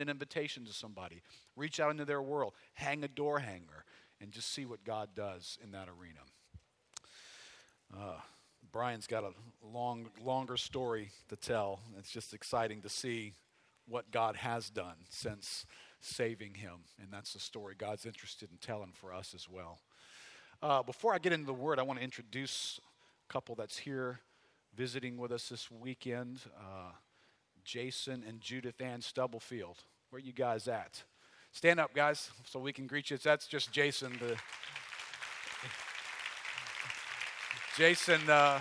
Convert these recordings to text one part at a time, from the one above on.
an invitation to somebody, reach out into their world, hang a door hanger, and just see what God does in that arena. Uh, Brian's got a long, longer story to tell. It's just exciting to see what God has done since saving him. And that's the story God's interested in telling for us as well. Uh, before I get into the word, I want to introduce a couple that's here visiting with us this weekend uh, Jason and Judith Ann Stubblefield. Where you guys at? Stand up, guys, so we can greet you. That's just Jason, the Jason, uh,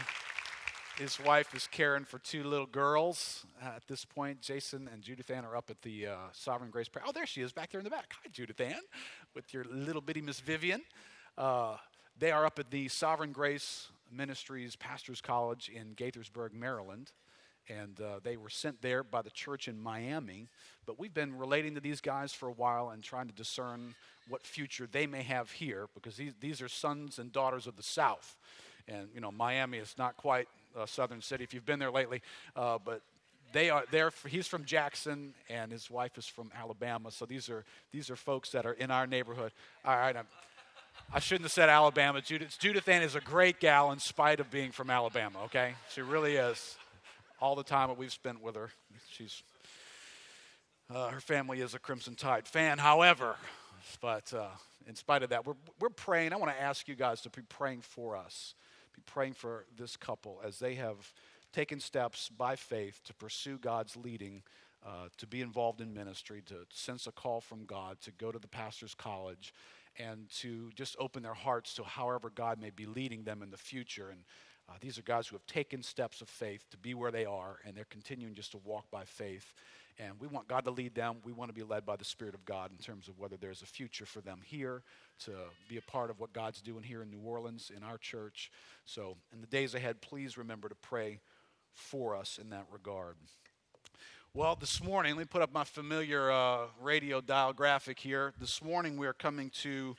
his wife is caring for two little girls at this point. Jason and Judith Ann are up at the uh, Sovereign Grace Prayer. Oh, there she is back there in the back. Hi, Judith Ann, with your little bitty Miss Vivian. Uh, they are up at the Sovereign Grace Ministries Pastors College in Gaithersburg, Maryland. And uh, they were sent there by the church in Miami. But we've been relating to these guys for a while and trying to discern what future they may have here because these, these are sons and daughters of the South and you know Miami is not quite a southern city if you've been there lately, uh, but they are there. He's from Jackson, and his wife is from Alabama. So these are these are folks that are in our neighborhood. All right, I'm, I should not have said Alabama. Judith, Judith Ann is a great gal in spite of being from Alabama. Okay, she really is. All the time that we've spent with her, she's uh, her family is a Crimson Tide fan. However, but uh, in spite of that, we're we're praying. I want to ask you guys to be praying for us be praying for this couple as they have taken steps by faith to pursue God's leading, uh, to be involved in ministry, to sense a call from God, to go to the pastor's college, and to just open their hearts to however God may be leading them in the future. And uh, these are guys who have taken steps of faith to be where they are, and they're continuing just to walk by faith. And we want God to lead them. We want to be led by the Spirit of God in terms of whether there's a future for them here, to be a part of what God's doing here in New Orleans, in our church. So, in the days ahead, please remember to pray for us in that regard. Well, this morning, let me put up my familiar uh, radio dial graphic here. This morning, we are coming to,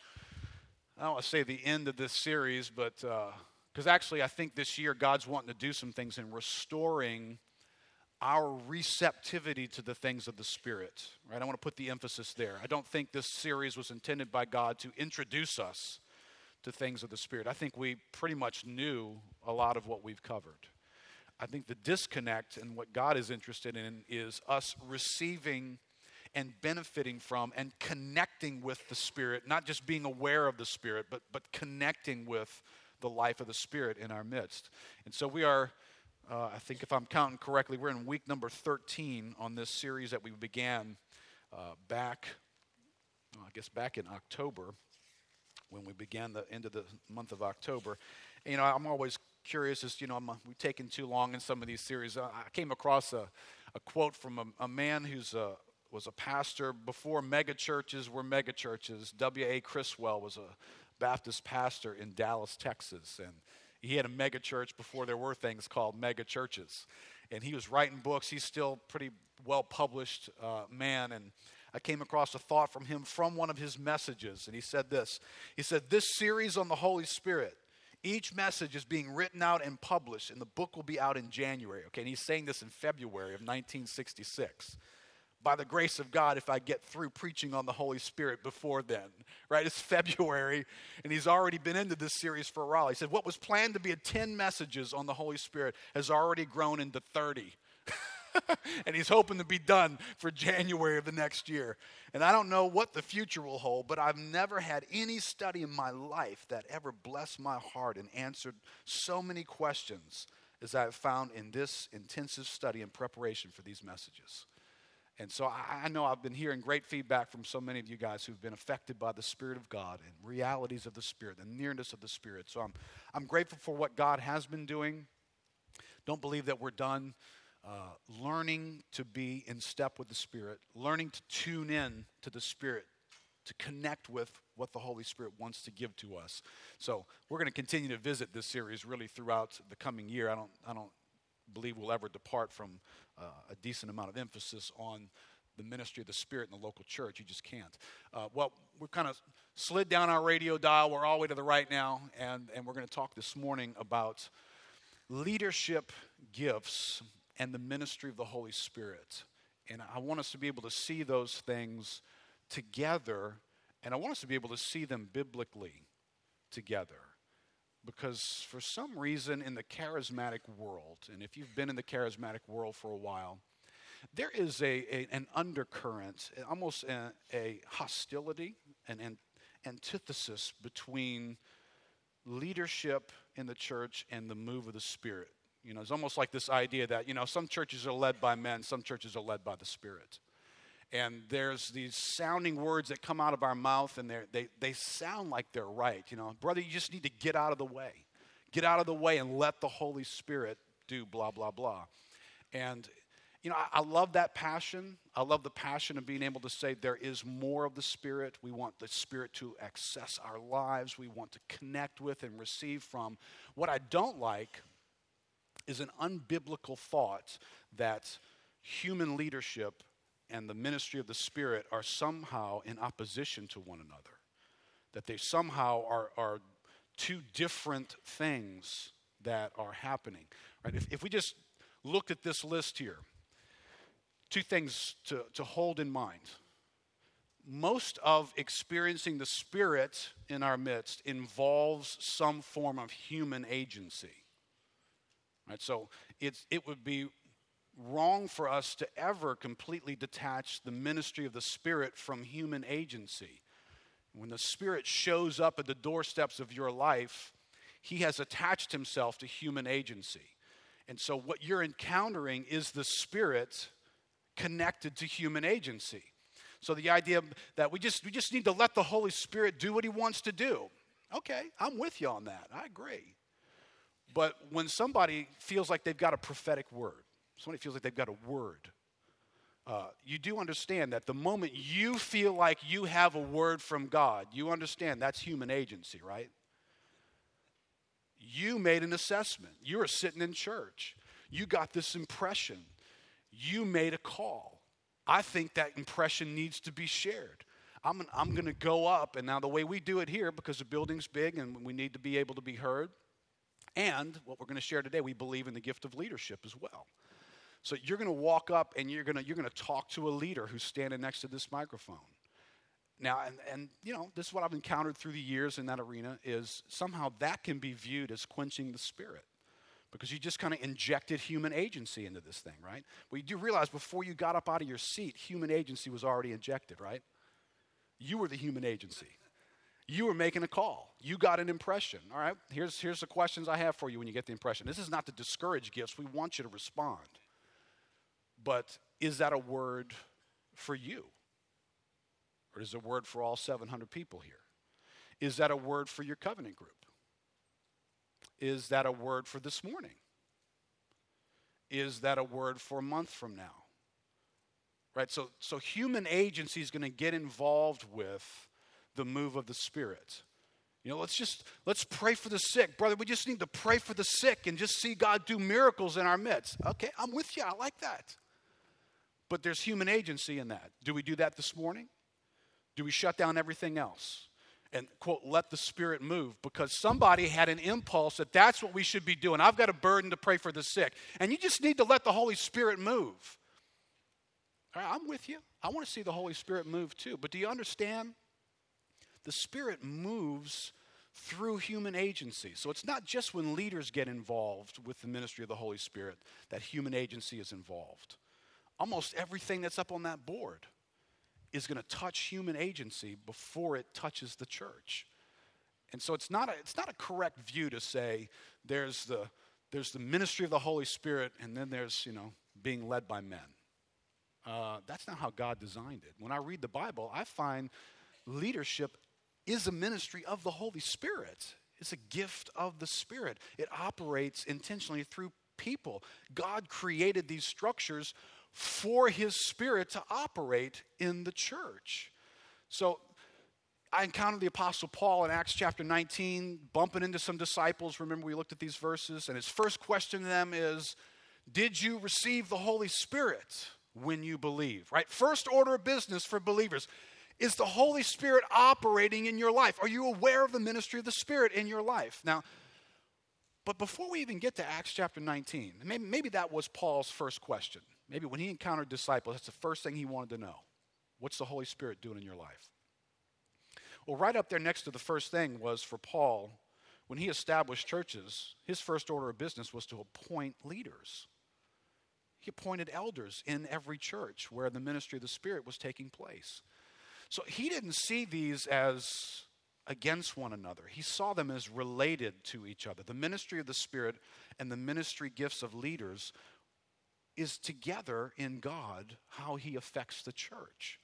I don't want to say the end of this series, but because actually, I think this year God's wanting to do some things in restoring our receptivity to the things of the Spirit. Right? I want to put the emphasis there. I don't think this series was intended by God to introduce us to things of the Spirit. I think we pretty much knew a lot of what we've covered. I think the disconnect and what God is interested in is us receiving and benefiting from and connecting with the Spirit, not just being aware of the Spirit, but, but connecting with the life of the Spirit in our midst. And so we are uh, I think if I'm counting correctly, we're in week number 13 on this series that we began uh, back, well, I guess back in October, when we began the end of the month of October. And, you know, I'm always curious as, you know, I'm, we've taken too long in some of these series. I came across a, a quote from a, a man who's a, was a pastor before megachurches were megachurches. W.A. Criswell was a Baptist pastor in Dallas, Texas. And he had a mega church before there were things called mega churches. And he was writing books. He's still pretty well published uh, man. And I came across a thought from him from one of his messages. And he said this He said, This series on the Holy Spirit, each message is being written out and published, and the book will be out in January. Okay, and he's saying this in February of 1966 by the grace of God if I get through preaching on the Holy Spirit before then. Right? It's February, and he's already been into this series for a while. He said, What was planned to be a 10 messages on the Holy Spirit has already grown into 30. and he's hoping to be done for January of the next year. And I don't know what the future will hold, but I've never had any study in my life that ever blessed my heart and answered so many questions as I've found in this intensive study and preparation for these messages. And so I, I know I've been hearing great feedback from so many of you guys who've been affected by the Spirit of God and realities of the Spirit, the nearness of the Spirit. So I'm, I'm grateful for what God has been doing. Don't believe that we're done. Uh, learning to be in step with the Spirit, learning to tune in to the Spirit, to connect with what the Holy Spirit wants to give to us. So we're going to continue to visit this series really throughout the coming year. I don't, I don't believe we'll ever depart from uh, a decent amount of emphasis on the ministry of the Spirit in the local church. You just can't. Uh, well, we've kind of slid down our radio dial. We're all the way to the right now, and, and we're going to talk this morning about leadership gifts and the ministry of the Holy Spirit. And I want us to be able to see those things together, and I want us to be able to see them biblically together. Because for some reason in the charismatic world, and if you've been in the charismatic world for a while, there is a, a an undercurrent, almost a, a hostility, an, an antithesis between leadership in the church and the move of the Spirit. You know, it's almost like this idea that, you know, some churches are led by men, some churches are led by the Spirit. And there's these sounding words that come out of our mouth, and they, they sound like they're right. You know, brother, you just need to get out of the way. Get out of the way and let the Holy Spirit do blah, blah, blah. And you know, I, I, love that passion. I love the passion of being able to say there is more of the Spirit. We want the Spirit to access our lives, we want to connect with and receive from. What I don't like is an unbiblical thought that human leadership and the ministry of the Spirit are somehow in opposition to one another, that they somehow are, are two different things that are happening. Right? If, if we just look at this list here, two things to, to hold in mind. Most of experiencing the Spirit in our midst involves some form of human agency. Right? So it's, it would be wrong for us to ever completely detach the ministry of the Spirit from human agency. When the Spirit shows up at the doorsteps of your life, He has attached Himself to human agency. And so, what you're encountering is the Spirit connected to human agency. So the idea that we just we just need to let the Holy Spirit do what he wants to do. Okay, I'm with you on that. I agree. But when somebody feels like they've got a prophetic word, somebody feels like they've got a word, uh, you do understand that the moment you feel like you have a word from God, you understand that's human agency, right? You made an assessment. You were sitting in church. You got this impression you made a call. I think that impression needs to be shared. I'm, I'm going to go up, and now the way we do it here, because the building's big and we need to be able to be heard, and what we're going to share today, we believe in the gift of leadership as well. So you're going to walk up and you're going to, you're going to talk to a leader who's standing next to this microphone. Now, and, and you know, this is what I've encountered through the years in that arena is somehow that can be viewed as quenching the spirit because you just kind of injected human agency into this thing, right? Well, you do realize before you got up out of your seat, human agency was already injected, right? You were the human agency. You were making a call. You got an impression. All right, here's, here's the questions I have for you when you get the impression. This is not to discourage gifts, we want you to respond. But is that a word for you? Or is it a word for all 700 people here? Is that a word for your covenant group? Is that a word for this morning? Is that a word for a month from now? Right? So, so human agency is going to get involved with the move of the Spirit. You know, let's just let's pray for the sick. Brother, we just need to pray for the sick and just see God do miracles in our midst. Okay, I'm with you. I like that. But there's human agency in that. Do we do that this morning? Do we shut down everything else? and quote let the spirit move because somebody had an impulse that that's what we should be doing. I've got a burden to pray for the sick. And you just need to let the holy spirit move. Right, i'm with you. I want to see the holy spirit move too. But do you understand? The spirit moves through human agency. So it's not just when leaders get involved with the ministry of the holy spirit that human agency is involved almost everything that's up on that board is going to touch human agency before it touches the church. And so it's not a, it's not a correct view to say there's the, there's the ministry of the Holy Spirit and then there's, you know, being led by men. Uh, that's not how God designed it. When I read the Bible, I find leadership is a ministry of the Holy Spirit. It's a gift of the Spirit. It operates intentionally through people. God created these structures for his spirit to operate in the church. So I encountered the Apostle Paul in Acts chapter 19, bumping into some disciples. Remember, we looked at these verses, and his first question to them is Did you receive the Holy Spirit when you believe? Right? First order of business for believers. Is the Holy Spirit operating in your life? Are you aware of the ministry of the Spirit in your life? Now, but before we even get to Acts chapter 19, maybe, maybe that was Paul's first question. Maybe when he encountered disciples, that's the first thing he wanted to know. What's the Holy Spirit doing in your life? Well, right up there next to the first thing was for Paul, when he established churches, his first order of business was to appoint leaders. He appointed elders in every church where the ministry of the Spirit was taking place. So he didn't see these as against one another. He saw them as related to each other. The ministry of the Spirit and the ministry gifts of leaders is together in God how he affects the church.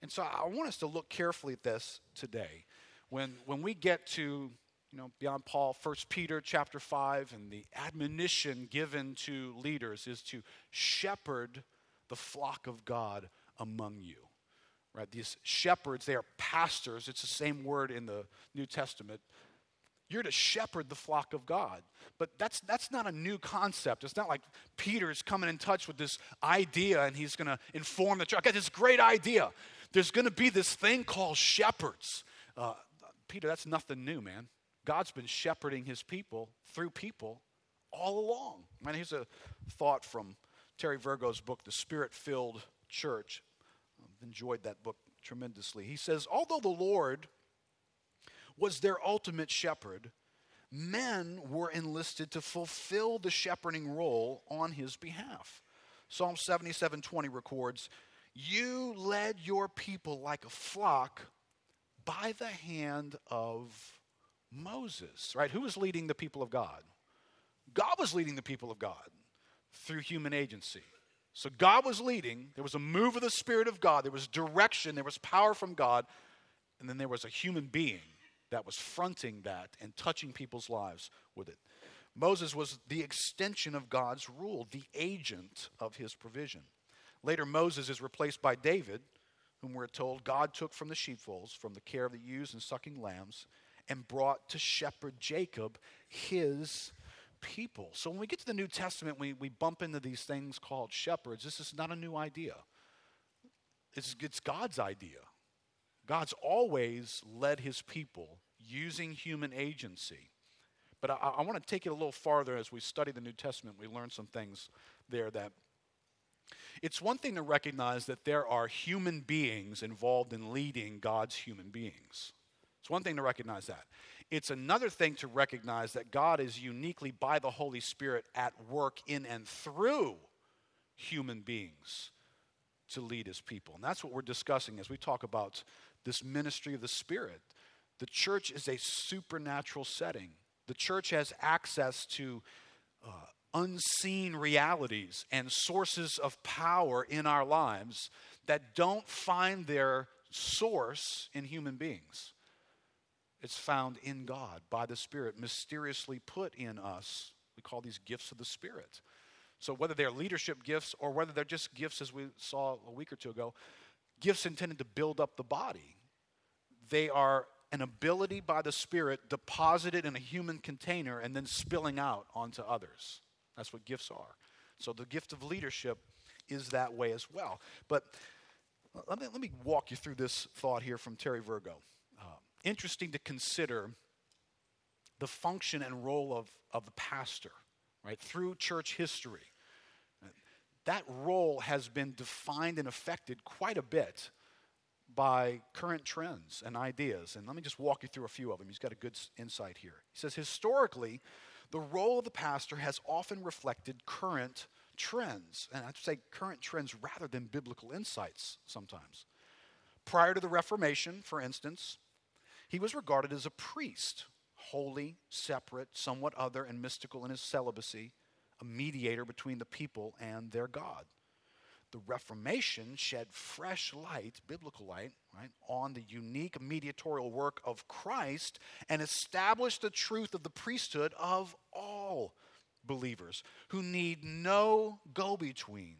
And so I want us to look carefully at this today. When, when we get to, you know, beyond Paul, 1 Peter chapter 5, and the admonition given to leaders is to shepherd the flock of God among you. Right? These shepherds, they are pastors. It's the same word in the New Testament. You're to shepherd the flock of God. But that's, that's not a new concept. It's not like Peter's coming in touch with this idea and he's going to inform the church. I got this great idea. There's going to be this thing called shepherds. Uh, Peter, that's nothing new, man. God's been shepherding his people through people all along. Man, here's a thought from Terry Virgo's book, The Spirit Filled Church. I've enjoyed that book tremendously. He says, Although the Lord was their ultimate shepherd, men were enlisted to fulfill the shepherding role on his behalf. Psalm 77:20 records, "You led your people like a flock by the hand of Moses." Right? Who was leading the people of God? God was leading the people of God through human agency. So God was leading. There was a move of the Spirit of God. There was direction. There was power from God. And then there was a human being that was fronting that and touching people's lives with it. Moses was the extension of God's rule, the agent of his provision. Later, Moses is replaced by David, whom we're told God took from the sheepfolds, from the care of the ewes and sucking lambs, and brought to shepherd Jacob, his people. So when we get to the New Testament, we, we bump into these things called shepherds. This is not a new idea, it's, it's God's idea. God's always led his people using human agency. But I, I want to take it a little farther as we study the New Testament. We learn some things there that it's one thing to recognize that there are human beings involved in leading God's human beings. It's one thing to recognize that. It's another thing to recognize that God is uniquely by the Holy Spirit at work in and through human beings to lead his people. And that's what we're discussing as we talk about this ministry of the Spirit. The church is a supernatural setting. The church has access to uh, unseen realities and sources of power in our lives that don't find their source in human beings. It's found in God by the Spirit, mysteriously put in us. We call these gifts of the Spirit. So, whether they're leadership gifts or whether they're just gifts, as we saw a week or two ago, gifts intended to build up the body, they are an ability by the Spirit deposited in a human container and then spilling out onto others. That's what gifts are. So the gift of leadership is that way as well. But let me, let me walk you through this thought here from Terry Virgo. Uh, interesting to consider the function and role of, of the pastor, right, through church history. That role has been defined and affected quite a bit by current trends and ideas. And let me just walk you through a few of them. He's got a good insight here. He says, historically, the role of the pastor has often reflected current trends. And I'd say current trends rather than biblical insights sometimes. Prior to the Reformation, for instance, he was regarded as a priest, holy, separate, somewhat other, and mystical in his celibacy, a mediator between the people and their God the Reformation shed fresh light, biblical light, right, on the unique mediatorial work of Christ and established the truth of the priesthood of all believers who need no go between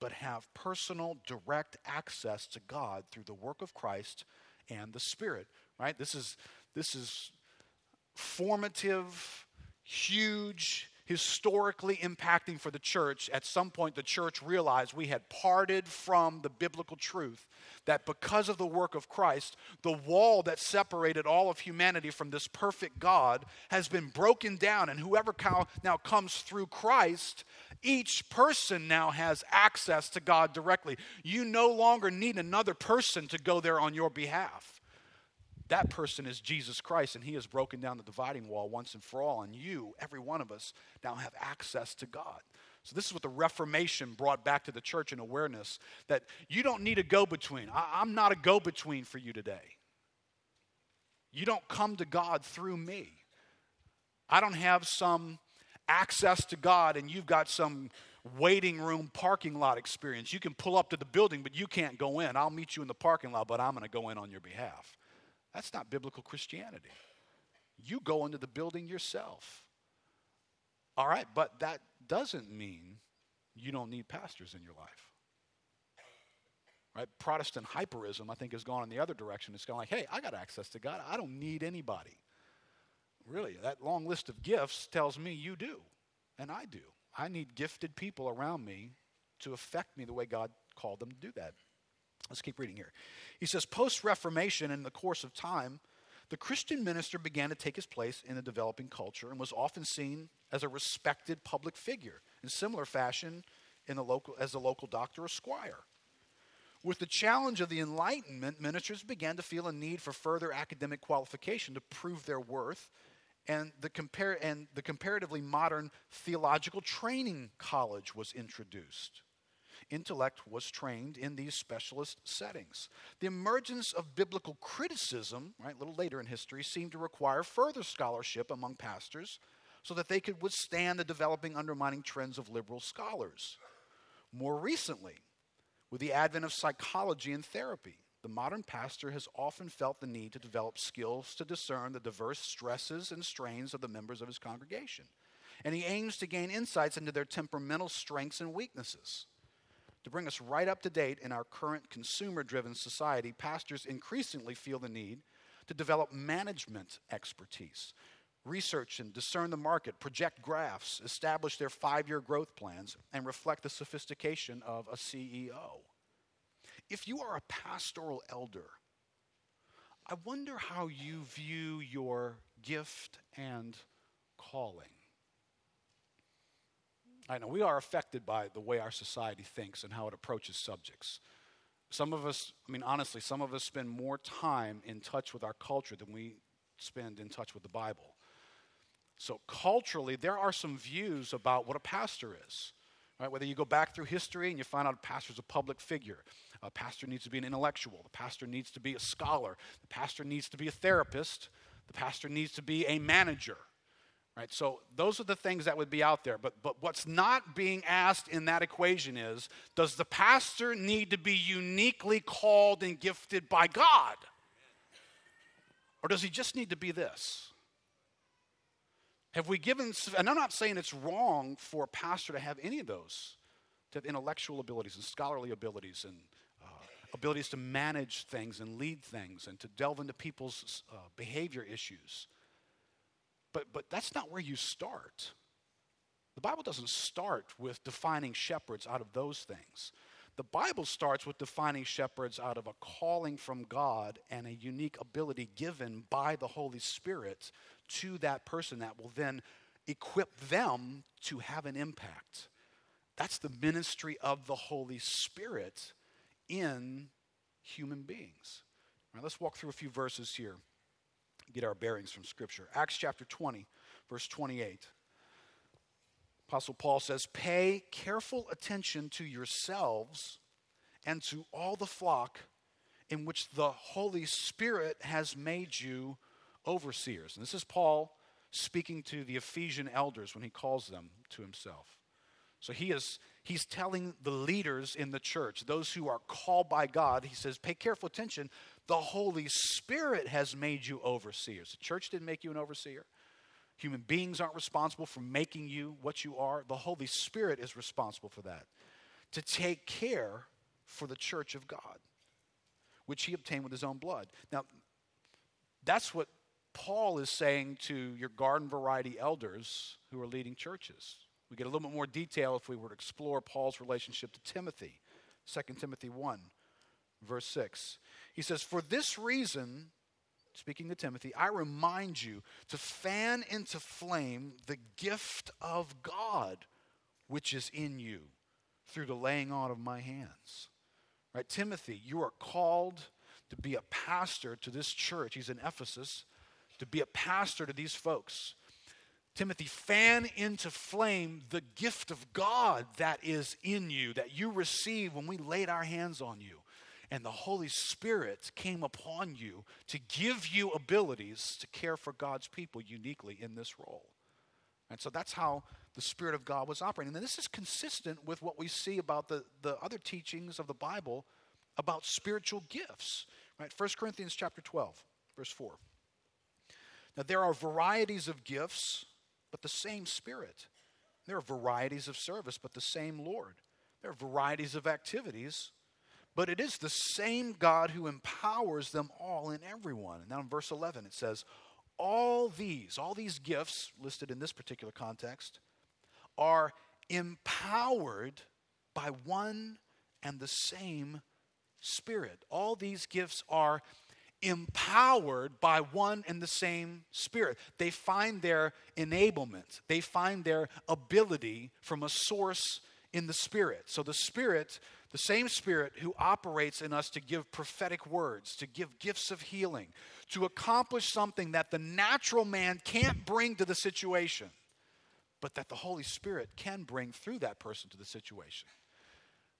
but have personal direct access to God through the work of Christ and the Spirit, right? This is this is formative, huge, historically impacting for the church, at some point the church realized we had parted from the biblical truth that because of the work of Christ, the wall that separated all of humanity from this perfect God has been broken down, and whoever now comes through Christ, each person now has access to God directly. You no longer need another person to go there on your behalf. That person is Jesus Christ, and He has broken down the dividing wall once and for all. And you, every one of us, now have access to God. So, this is what the Reformation brought back to the church in awareness that you don't need a go between. I'm not a go between for you today. You don't come to God through me. I don't have some access to God and you've got some waiting room parking lot experience. You can pull up to the building, but you can't go in. I'll meet you in the parking lot, but I'm going to go in on your behalf. That's not biblical Christianity. You go into the building yourself. All right, but that doesn't mean you don't need pastors in your life. Right? Protestant hyperism, I think, has gone in the other direction. It's going like, hey, I got access to God. I don't need anybody. Really, that long list of gifts tells me you do, and I do. I need gifted people around me to affect me the way God called them to do that. Let's keep reading here. He says, post Reformation, in the course of time, the Christian minister began to take his place in the developing culture and was often seen as a respected public figure, in similar fashion in the local, as a local doctor or squire. With the challenge of the Enlightenment, ministers began to feel a need for further academic qualification to prove their worth, and the, compar- and the comparatively modern theological training college was introduced intellect was trained in these specialist settings. The emergence of biblical criticism, right, a little later in history, seemed to require further scholarship among pastors so that they could withstand the developing undermining trends of liberal scholars. More recently, with the advent of psychology and therapy, the modern pastor has often felt the need to develop skills to discern the diverse stresses and strains of the members of his congregation. And he aims to gain insights into their temperamental strengths and weaknesses. To bring us right up to date in our current consumer driven society, pastors increasingly feel the need to develop management expertise, research and discern the market, project graphs, establish their five year growth plans, and reflect the sophistication of a CEO. If you are a pastoral elder, I wonder how you view your gift and calling. I know we are affected by the way our society thinks and how it approaches subjects. Some of us, I mean, honestly, some of us spend more time in touch with our culture than we spend in touch with the Bible. So, culturally, there are some views about what a pastor is. Right? Whether you go back through history and you find out a pastor is a public figure, a pastor needs to be an intellectual, the pastor needs to be a scholar, the pastor needs to be a therapist, the pastor needs to be a manager. Right? So those are the things that would be out there. But, but what's not being asked in that equation is does the pastor need to be uniquely called and gifted by God? Or does he just need to be this? Have we given, and I'm not saying it's wrong for a pastor to have any of those, to have intellectual abilities and scholarly abilities and uh, abilities to manage things and lead things and to delve into people's uh, behavior issues. But, but that's not where you start. The Bible doesn't start with defining shepherds out of those things. The Bible starts with defining shepherds out of a calling from God and a unique ability given by the Holy Spirit to that person that will then equip them to have an impact. That's the ministry of the Holy Spirit in human beings. All right, let's walk through a few verses here get our bearings from Scripture. Acts chapter 20, verse 28. Apostle Paul says, Pay careful attention to yourselves and to all the flock in which the Holy Spirit has made you overseers. And this is Paul speaking to the Ephesian elders when he calls them to himself. So he is he's telling the leaders in the church, those who are called by God, he says, pay careful attention. The Holy Spirit has made you overseers. The church didn't make you an overseer. Human beings aren't responsible for making you what you are. The Holy Spirit is responsible for that. To take care for the church of God, which he obtained with his own blood. Now, that's what Paul is saying to your garden variety elders who are leading churches. We get a little bit more detail if we were to explore Paul's relationship to Timothy. 2 Timothy 1, verse 6. He says, For this reason, speaking to Timothy, I remind you to fan into flame the gift of God which is in you through the laying on of my hands. Right? Timothy, you are called to be a pastor to this church. He's in Ephesus, to be a pastor to these folks. Timothy, fan into flame the gift of God that is in you, that you received when we laid our hands on you. And the Holy Spirit came upon you to give you abilities to care for God's people uniquely in this role. And so that's how the Spirit of God was operating. And this is consistent with what we see about the, the other teachings of the Bible about spiritual gifts. Right? 1 Corinthians chapter 12, verse 4. Now there are varieties of gifts, but the same Spirit. There are varieties of service, but the same Lord. There are varieties of activities, but it is the same God who empowers them all in everyone. And now in verse 11 it says, All these, all these gifts listed in this particular context, are empowered by one and the same Spirit. All these gifts are empowered by one and the same Spirit. They find their enablement, they find their ability from a source in the Spirit. So the Spirit, the same Spirit who operates in us to give prophetic words, to give gifts of healing, to accomplish something that the natural man can't bring to the situation, but that the Holy Spirit can bring through that person to the situation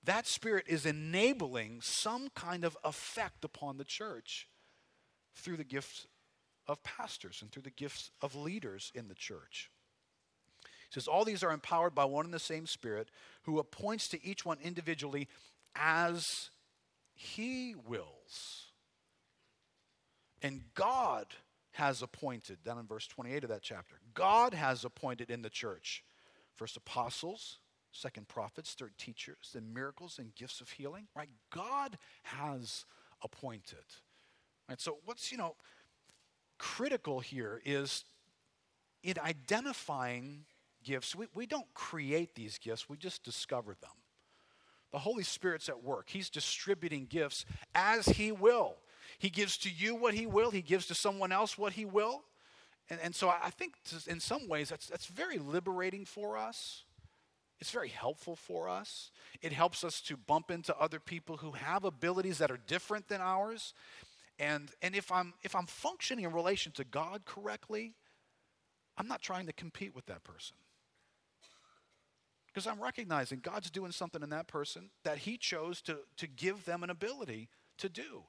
that spirit is enabling some kind of effect upon the church through the gifts of pastors and through the gifts of leaders in the church. He says, All these are empowered by one and the same Spirit who appoints to each one individually as he wills. And God has appointed, down in verse 28 of that chapter, God has appointed in the church first apostles, second prophets, third teachers, then miracles and gifts of healing, right? God has appointed. Right? So what's, you know, critical here is in identifying gifts, we, we don't create these gifts, we just discover them. The Holy Spirit's at work. He's distributing gifts as He will. He gives to you what He will, He gives to someone else what He will. And, and so I think in some ways that's, that's very liberating for us. It's very helpful for us. It helps us to bump into other people who have abilities that are different than ours. And, and if, I'm, if I'm functioning in relation to God correctly, I'm not trying to compete with that person. Because I'm recognizing God's doing something in that person that He chose to, to give them an ability to do.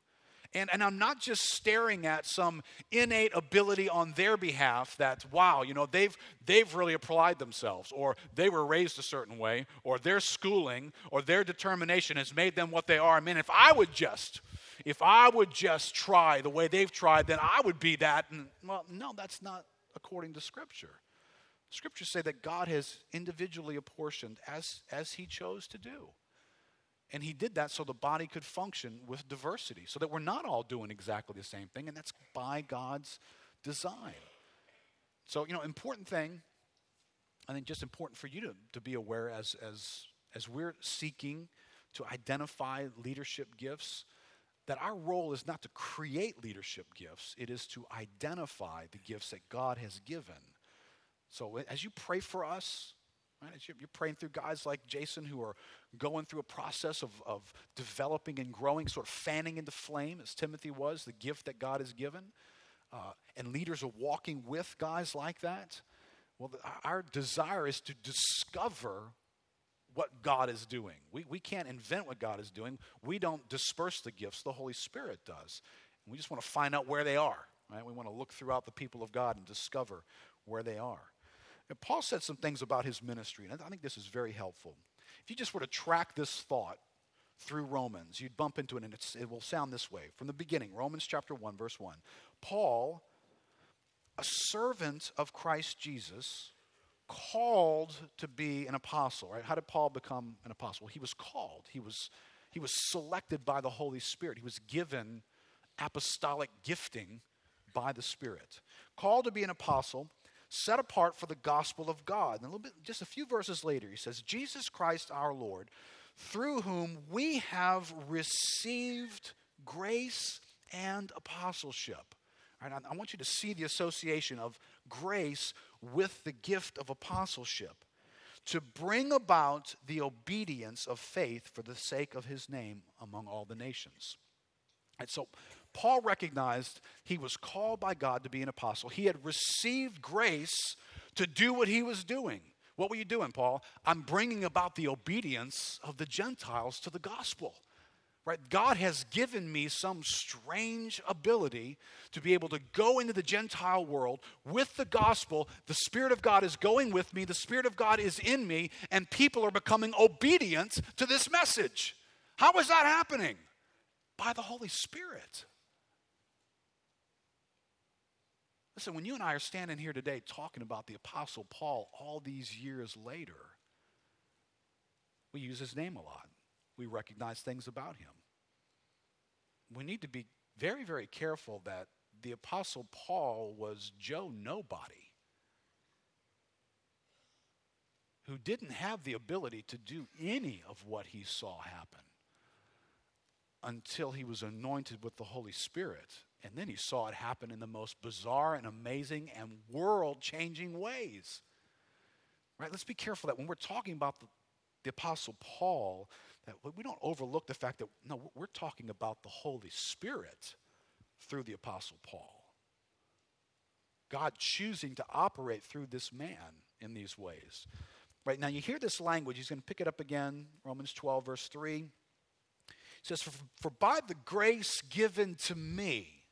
And, and I'm not just staring at some innate ability on their behalf that, wow, you know, they've, they've really applied themselves, or they were raised a certain way, or their schooling, or their determination has made them what they are. I mean, if I would just, if I would just try the way they've tried, then I would be that. And, well, no, that's not according to Scripture. Scriptures say that God has individually apportioned as, as He chose to do. And he did that so the body could function with diversity, so that we're not all doing exactly the same thing, and that's by God's design. So, you know, important thing, I think just important for you to, to be aware as, as, as we're seeking to identify leadership gifts, that our role is not to create leadership gifts, it is to identify the gifts that God has given. So, as you pray for us, right, you're praying through guys like Jason who are going through a process of, of developing and growing, sort of fanning into flame, as Timothy was, the gift that God has given. Uh, and leaders are walking with guys like that. Well, our desire is to discover what God is doing. We, we can't invent what God is doing. We don't disperse the gifts, the Holy Spirit does. And we just want to find out where they are. Right? We want to look throughout the people of God and discover where they are. And Paul said some things about his ministry, and I think this is very helpful. If you just were to track this thought through Romans, you'd bump into it and it will sound this way. From the beginning, Romans chapter 1, verse 1. Paul, a servant of Christ Jesus, called to be an apostle, right? How did Paul become an apostle? He was called. He was, he was selected by the Holy Spirit. He was given apostolic gifting by the Spirit, called to be an apostle, set apart for the gospel of God. And a little bit, just a few verses later, he says, Jesus Christ our Lord, through whom we have received grace and apostleship. Right, I, I want you to see the association of grace with the gift of apostleship to bring about the obedience of faith for the sake of his name among all the nations. And so Paul recognized he was called by God to be an apostle. He had received grace to do what he was doing. What were you doing, Paul? I'm bringing about the obedience of the Gentiles to the gospel. Right? God has given me some strange ability to be able to go into the Gentile world with the gospel. The Spirit of God is going with me, the Spirit of God is in me, and people are becoming obedient to this message. How is that happening? By the Holy Spirit. Listen, when you and I are standing here today talking about the Apostle Paul all these years later, we use his name a lot we recognize things about him. We need to be very, very careful that the Apostle Paul was Joe Nobody, who didn't have the ability to do any of what he saw happen until he was anointed with the Holy Spirit. And then he saw it happen in the most bizarre and amazing and world changing ways. Right? Let's be careful that when we're talking about the, the Apostle Paul, that we don't overlook the fact that, no, we're talking about the Holy Spirit through the Apostle Paul. God choosing to operate through this man in these ways. Right now, you hear this language. He's going to pick it up again, Romans 12, verse 3. He says, For, for by the grace given to me,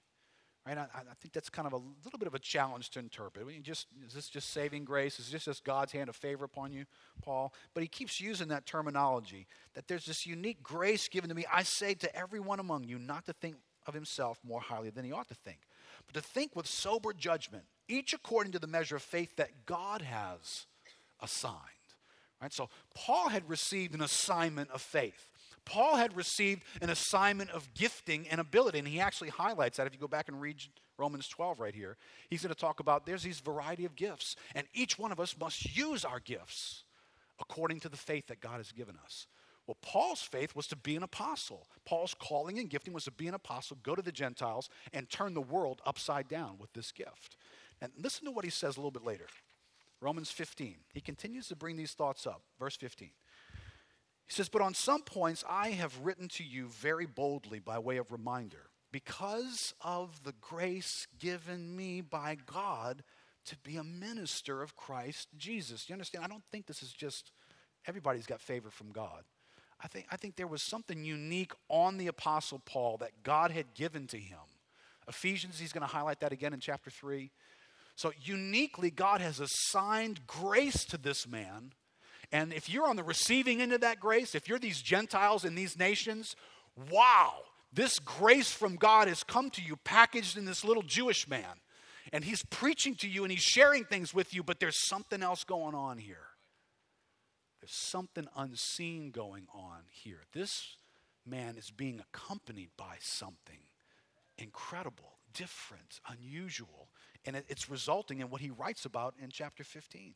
Right? I, I, think that's kind of a little bit of a challenge to interpret. I mean, just, is this just saving grace? Is this just God's hand of favor upon you, Paul? But he keeps using that terminology that there's this unique grace given to me. I say to everyone among you not to think of himself more highly than he ought to think, but to think with sober judgment, each according to the measure of faith that God has assigned. Right? So Paul had received an assignment of faith. Paul had received an assignment of gifting and ability, and he actually highlights that if you go back and read Romans 12 right here. He's going to talk about there's these variety of gifts, and each one of us must use our gifts according to the faith that God has given us. Well, Paul's faith was to be an apostle. Paul's calling and gifting was to be an apostle, go to the Gentiles, and turn the world upside down with this gift. And listen to what he says a little bit later. Romans 15. He continues to bring these thoughts up. Verse 15. He says, But on some points I have written to you very boldly by way of reminder, because of the grace given me by God to be a minister of Christ Jesus. You understand? I don't think this is just everybody's got favor from God. I think, I think there was something unique on the Apostle Paul that God had given to him. Ephesians, he's going to highlight that again in chapter 3. So, uniquely, God has assigned grace to this man and if you're on the receiving end of that grace, if you're these Gentiles in these nations, wow, this grace from God has come to you packaged in this little Jewish man. And he's preaching to you and he's sharing things with you, but there's something else going on here. There's something unseen going on here. This man is being accompanied by something incredible, different, unusual. And it's resulting in what he writes about in chapter 15.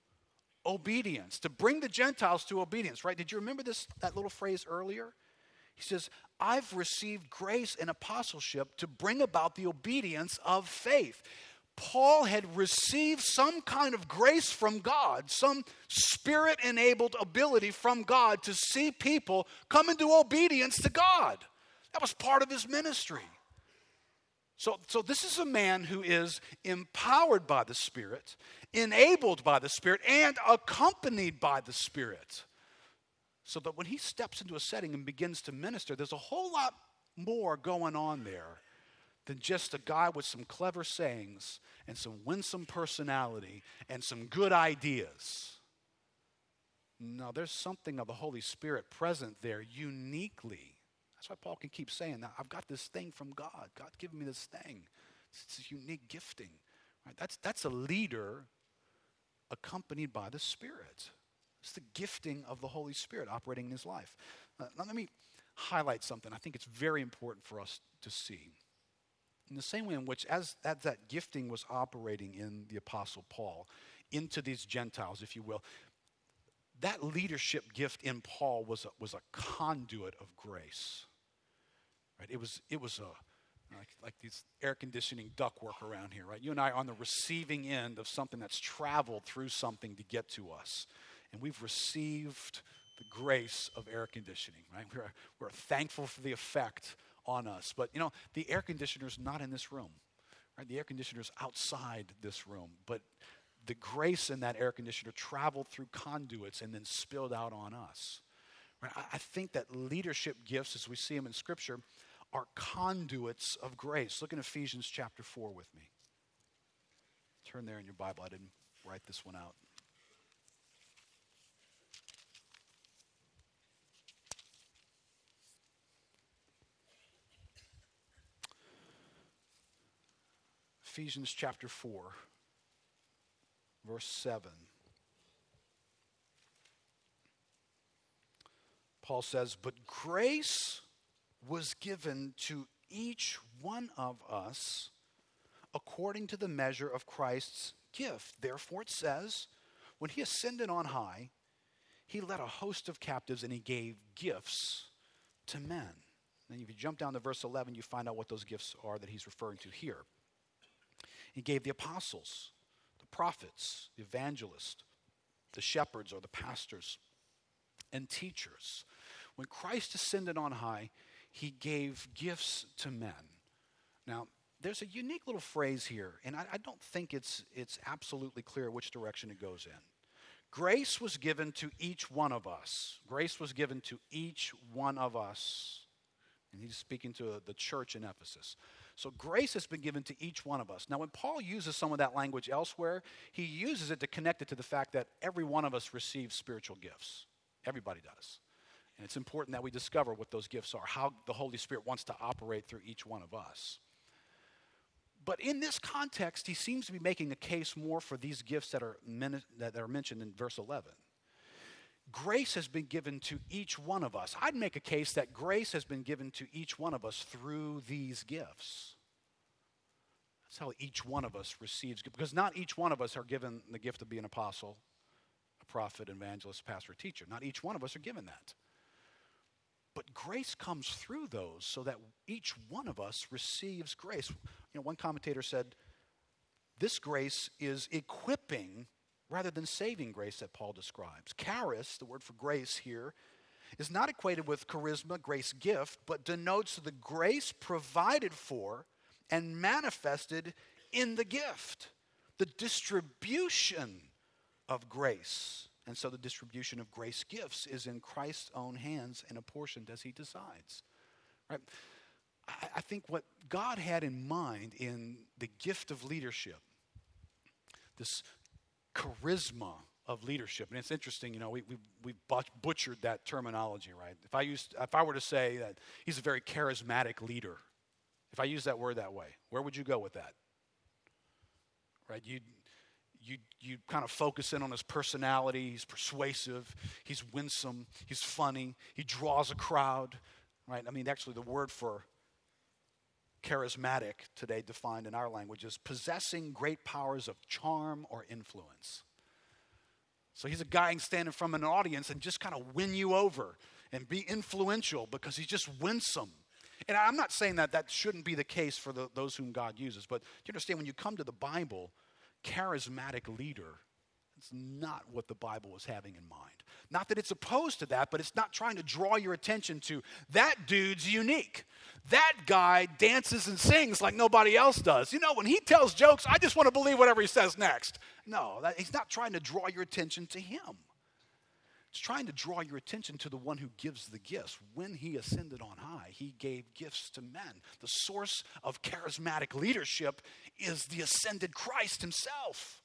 obedience, to bring the Gentiles to obedience, right? Did you remember this that little phrase earlier? He says, I've received grace and apostleship to bring about the obedience of faith. Paul had received some kind of grace from God, some spirit enabled ability from God to see people come into obedience to God. That was part of his ministry. So, so this is a man who is empowered by the Spirit, enabled by the Spirit, and accompanied by the Spirit. So that when he steps into a setting and begins to minister, there's a whole lot more going on there than just a guy with some clever sayings and some winsome personality and some good ideas. No, there's something of the Holy Spirit present there uniquely. That's why Paul can keep saying, I've got this thing from God. God's given me this thing. It's a unique gifting. Right? That's, that's a leader accompanied by the Spirit. It's the gifting of the Holy Spirit operating in his life. Uh, now, let me highlight something I think it's very important for us to see. In the same way in which, as, that gifting was operating in the Apostle Paul, into these Gentiles, if you will, that leadership gift in Paul was a, was a conduit of grace. Right? It was, it was a, like, like these air conditioning ductwork around here, right? You and I are on the receiving end of something that's traveled through something to get to us. And we've received the grace of air conditioning, right? We're, we're thankful for the effect on us. But, you know, the air conditioner is not in this room, right? The air conditioner is outside this room. But the grace in that air conditioner traveled through conduits and then spilled out on us. Right? I, I think that leadership gifts, as we see them in Scripture, are conduits of grace. Look in Ephesians chapter 4 with me. Turn there in your Bible. I didn't write this one out. Ephesians chapter 4, verse 7. Paul says, But grace was given to each one of us according to the measure of Christ's gift. Therefore, it says, when he ascended on high, he led a host of captives and he gave gifts to men. And if you jump down to verse 11, you find out what those gifts are that he's referring to here. He gave the apostles, the prophets, the evangelists, the shepherds or the pastors, and teachers. When Christ ascended on high, he gave gifts to men. Now, there's a unique little phrase here, and I, I, don't think it's, it's absolutely clear which direction it goes in. Grace was given to each one of us. Grace was given to each one of us. And he's speaking to the church in Ephesus. So grace has been given to each one of us. Now, when Paul uses some of that language elsewhere, he uses it to connect it to the fact that every one of us receives spiritual gifts. Everybody does. And it's important that we discover what those gifts are, how the Holy Spirit wants to operate through each one of us. But in this context, he seems to be making a case more for these gifts that are, men- that are mentioned in verse 11. Grace has been given to each one of us. I'd make a case that grace has been given to each one of us through these gifts. That's how each one of us receives, because not each one of us are given the gift of being an apostle, a prophet, evangelist, pastor, teacher. Not each one of us are given that. But grace comes through those so that each one of us receives grace. You know, one commentator said, this grace is equipping rather than saving grace that Paul describes. Charis, the word for grace here, is not equated with charisma, grace gift, but denotes the grace provided for and manifested in the gift, the distribution of grace and so the distribution of grace gifts is in Christ's own hands and apportioned as he decides. Right? I, think what God had in mind in the gift of leadership, this charisma of leadership. And it's interesting, you know, we, we, we butchered that terminology, right? If I, used, if I were to say that he's a very charismatic leader, if I use that word that way, where would you go with that? Right? You'd, you, you kind of focus in on his personality. He's persuasive, he's winsome, he's funny, he draws a crowd, right? I mean, actually, the word for charismatic today, defined in our language, is possessing great powers of charm or influence. So he's a guy standing from an audience and just kind of win you over and be influential because he's just winsome. And I'm not saying that that shouldn't be the case for the, those whom God uses, but you understand when you come to the Bible, charismatic leader. It's not what the Bible was having in mind. Not that it's opposed to that, but it's not trying to draw your attention to that dude's unique. That guy dances and sings like nobody else does. You know, when he tells jokes, I just want to believe whatever he says next. No, that, he's not trying to draw your attention to him. It's trying to draw your attention to the one who gives the gifts. When he ascended on high, he gave gifts to men. The source of charismatic leadership is the ascended Christ himself.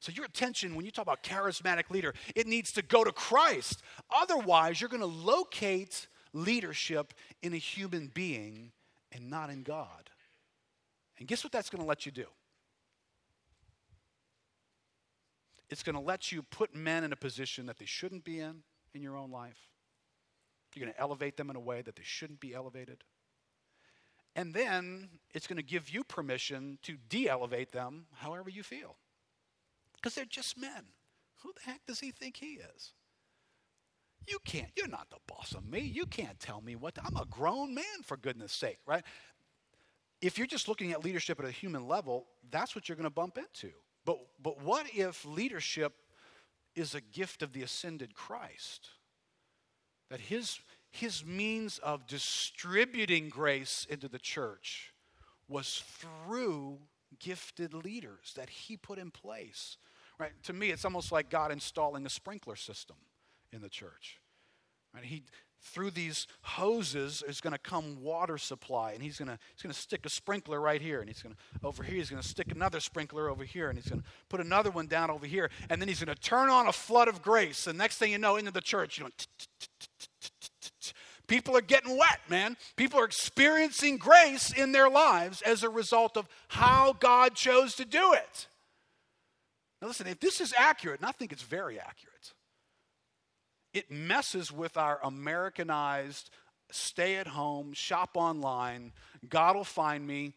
So, your attention, when you talk about charismatic leader, it needs to go to Christ. Otherwise, you're going to locate leadership in a human being and not in God. And guess what that's going to let you do? It's going to let you put men in a position that they shouldn't be in in your own life. You're going to elevate them in a way that they shouldn't be elevated. And then it's going to give you permission to de elevate them however you feel. Because they're just men. Who the heck does he think he is? You can't, you're not the boss of me. You can't tell me what, to, I'm a grown man, for goodness sake, right? If you're just looking at leadership at a human level, that's what you're going to bump into. But, but what if leadership is a gift of the ascended Christ? That his, his means of distributing grace into the church was through gifted leaders that he put in place. Right? To me, it's almost like God installing a sprinkler system in the church. Right? He, through these hoses is going to come water supply and he's going to he's going to stick a sprinkler right here and he's going to over here he's going to stick another sprinkler over here and he's going to put another one down over here and then he's going to turn on a flood of grace. And next thing you know into the church you people are getting wet man. People are experiencing grace in their lives as a result of how god chose to do it. Now listen if this is accurate and i think it's very accurate it messes with our Americanized stay at home, shop online, God will find me.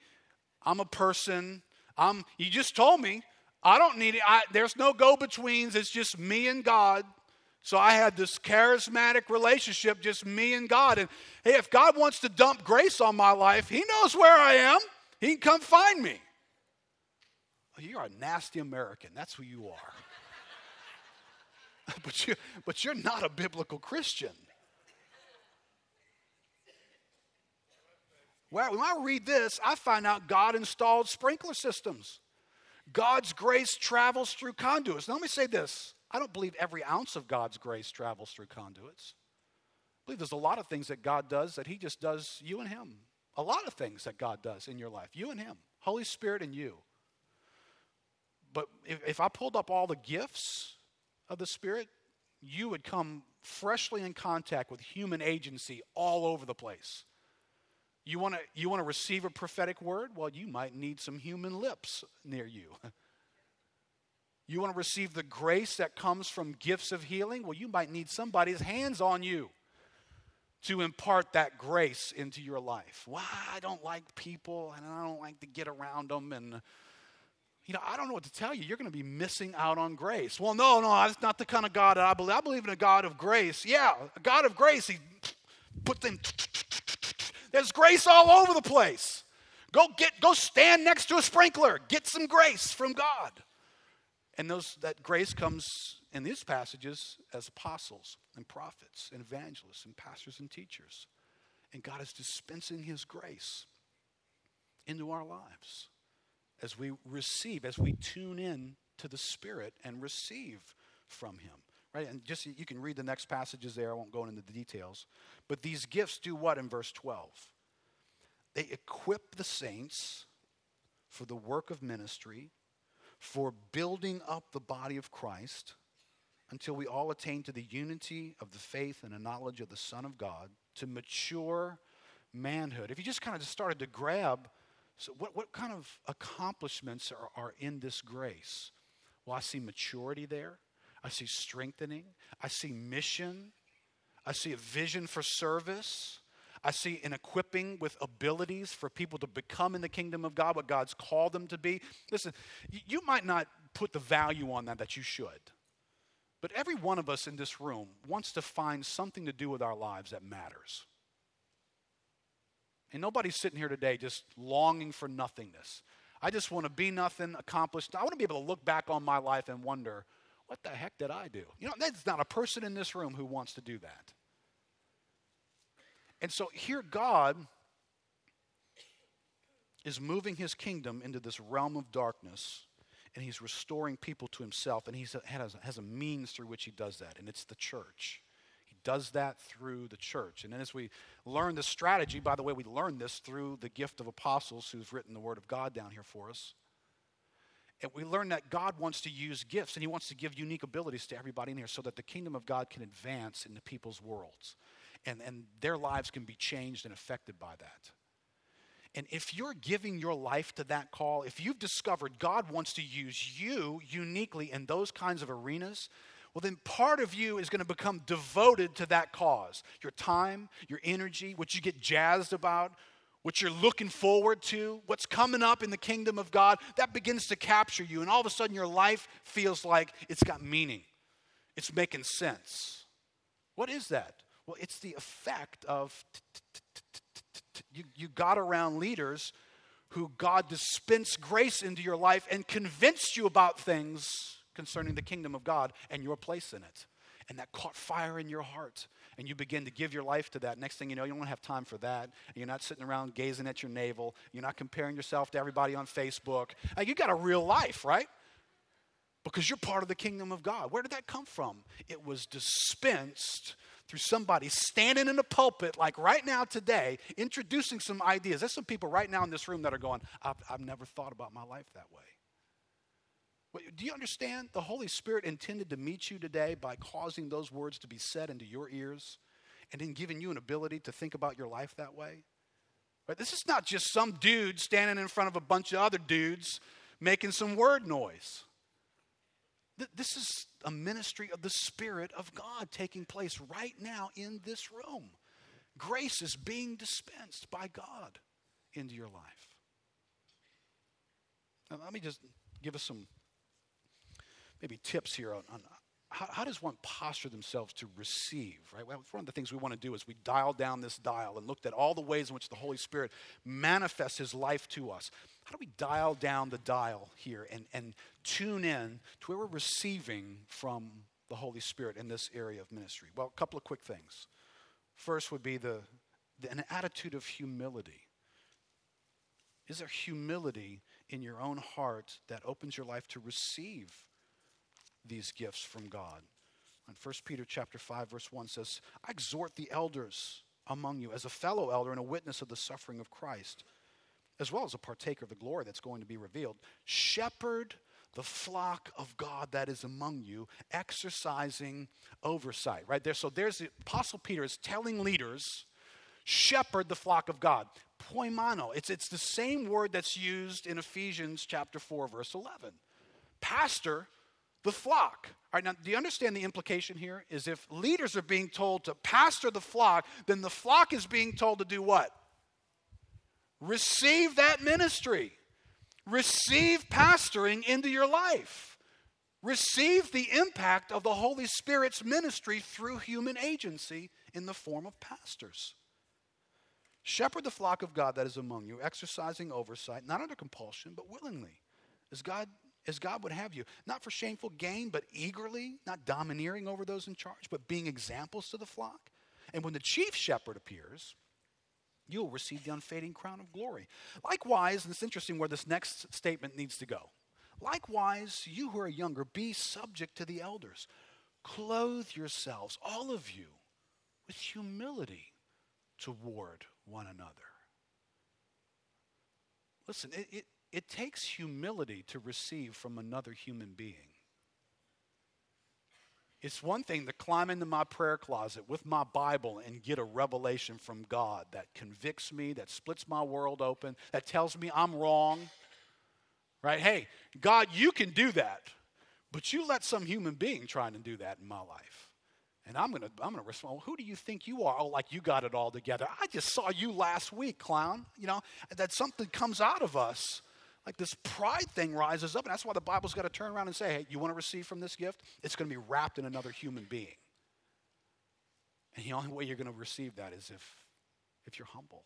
I'm a person. I'm you just told me I don't need it. I, there's no go betweens. It's just me and God. So I had this charismatic relationship, just me and God. And hey, if God wants to dump grace on my life, He knows where I am. He can come find me. you're a nasty American. That's who you are. but, you, but you're not a biblical Christian. Well, when I read this, I find out God installed sprinkler systems. God's grace travels through conduits. Now, let me say this I don't believe every ounce of God's grace travels through conduits. I believe there's a lot of things that God does that He just does you and Him. A lot of things that God does in your life, you and Him, Holy Spirit and you. But if, if I pulled up all the gifts of the Spirit, you would come freshly in contact with human agency all over the place. You want to you want to receive a prophetic word? Well, you might need some human lips near you. You want to receive the grace that comes from gifts of healing? Well, you might need somebody's hands on you to impart that grace into your life. Well, I don't like people and I don't like to get around them and you know, I don't know what to tell you. You're going to be missing out on grace. Well, no, no, that's not the kind of God that I believe. I believe in a God of grace. Yeah, a God of grace. He put them. There's grace all over the place. Go get, go stand next to a sprinkler. Get some grace from God. And those that grace comes in these passages as apostles and prophets and evangelists and pastors and teachers. And God is dispensing His grace into our lives as we receive, as we tune in to the Spirit and receive from Him. Right? And just you can read the next passages there. I won't go into the details. But these gifts do what in verse 12? They equip the saints for the work of ministry, for building up the body of Christ until we all attain to the unity of the faith and the knowledge of the Son of God, to mature manhood. If you just kind of just started to grab so, what, what kind of accomplishments are, are in this grace? Well, I see maturity there. I see strengthening. I see mission. I see a vision for service. I see an equipping with abilities for people to become in the kingdom of God what God's called them to be. Listen, you might not put the value on that that you should. But every one of us in this room wants to find something to do with our lives that matters. And nobody's sitting here today just longing for nothingness. I just want to be nothing, accomplished. I want to be able to look back on my life and wonder, what the heck did I do? You know, there's not a person in this room who wants to do that. And so here, God is moving his kingdom into this realm of darkness and he's restoring people to himself, and he has, a means through which he does that, and it's the church. Does that through the church. And then as we learn the strategy, by the way, we learn this through the gift of apostles who've written the Word of God down here for us. And we learn that God wants to use gifts, and He wants to give unique abilities to everybody in here so that the kingdom of God can advance in the people's worlds. And, and their lives can be changed and affected by that. And if you're giving your life to that call, if you've discovered God wants to use you uniquely in those kinds of arenas, well, then part of you is going to become devoted to that cause. Your time, your energy, what you get jazzed about, what you're looking forward to, what's coming up in the kingdom of God, that begins to capture you. And all of a sudden, your life feels like it's got meaning, it's making sense. What is that? Well, it's the effect of you, you got around leaders who God dispensed grace into your life and convinced you about things concerning the kingdom of God and your place in it. And that caught fire in your heart. And you begin to give your life to that. Next thing you know, you don't have time for that. You're not sitting around gazing at your navel. You're not comparing yourself to everybody on Facebook. Like, you got a real life, right? Because you're part of the kingdom of God. Where did that come from? It was dispensed through somebody standing in a pulpit like right now today, introducing some ideas. There's some people right now in this room that are going, I've, I've never thought about my life that way. Do you understand? The Holy Spirit intended to meet you today by causing those words to be said into your ears and then giving you an ability to think about your life that way. But this is not just some dude standing in front of a bunch of other dudes making some word noise. This is a ministry of the Spirit of God taking place right now in this room. Grace is being dispensed by God into your life. Now, let me just give us some maybe tips here on, on how, how, does one posture themselves to receive, right? Well, one of the things we want to do is we dial down this dial and looked at all the ways in which the Holy Spirit manifests his life to us. How do we dial down the dial here and, and tune in to where we're receiving from the Holy Spirit in this area of ministry? Well, a couple of quick things. First would be the, the an attitude of humility. Is there humility in your own heart that opens your life to receive these gifts from God? And 1 Peter chapter 5 verse 1 says, "I exhort the elders among you as a fellow elder and a witness of the suffering of Christ." as well as a partaker of the glory that's going to be revealed. Shepherd the flock of God that is among you, exercising oversight. Right there. So there's the Apostle Peter is telling leaders, shepherd the flock of God. Poimano. It's, it's the same word that's used in Ephesians chapter 4, verse 11. Pastor the flock. All right, now, do you understand the implication here? Is if leaders are being told to pastor the flock, then the flock is being told to do what? Receive that ministry. Receive pastoring into your life. Receive the impact of the Holy Spirit's ministry through human agency in the form of pastors. Shepherd the flock of God that is among you, exercising oversight, not under compulsion, but willingly, as God, as God would have you. Not for shameful gain, but eagerly, not domineering over those in charge, but being examples to the flock. And when the chief shepherd appears, you'll receive the unfading crown of glory. Likewise, and it's interesting where this next statement needs to go. Likewise, you who are younger, be subject to the elders. Clothe yourselves, all of you, with humility toward one another. Listen, it, it, it takes humility to receive from another human being. It's one thing to climb into my prayer closet with my Bible and get a revelation from God that convicts me, that splits my world open, that tells me I'm wrong. Right? Hey, God, you can do that, but you let some human being trying to do that in my life. And I'm gonna, I'm gonna respond, well, who do you think you are? Oh, like you got it all together. I just saw you last week, clown. You know, that something comes out of us like this pride thing rises up. And that's why the Bible's got to turn around and say, hey, you want to receive from this gift? It's going to be wrapped in another human being. And the only way you're going to receive that is if, if you're humble.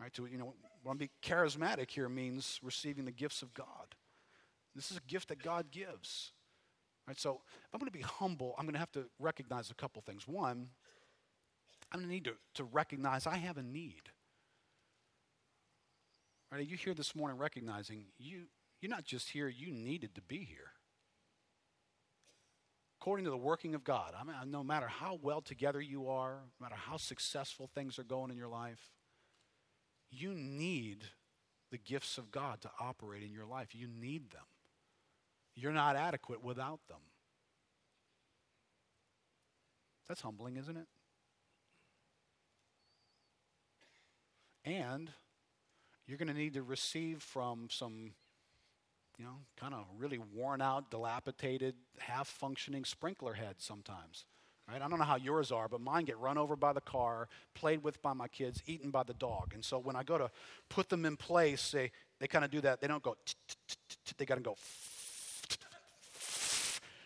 Right? To, you know, want to be charismatic here means receiving the gifts of God. This is a gift that God gives. Right? So if I'm going to be humble, I'm going to have to recognize a couple things. One, I'm going to need to, to recognize I have a need. Are you here this morning recognizing you, you're not just here, you needed to be here? According to the working of God, I mean, no matter how well together you are, no matter how successful things are going in your life, you need the gifts of God to operate in your life. You need them. You're not adequate without them. That's humbling, isn't it? And you're going to need to receive from some, you know, kind of really worn out, dilapidated, half functioning sprinkler heads sometimes. Right? I don't know how yours are, but mine get run over by the car, played with by my kids, eaten by the dog. And so when I go to put them in place, they, they kind of do that. They don't go, they got to go,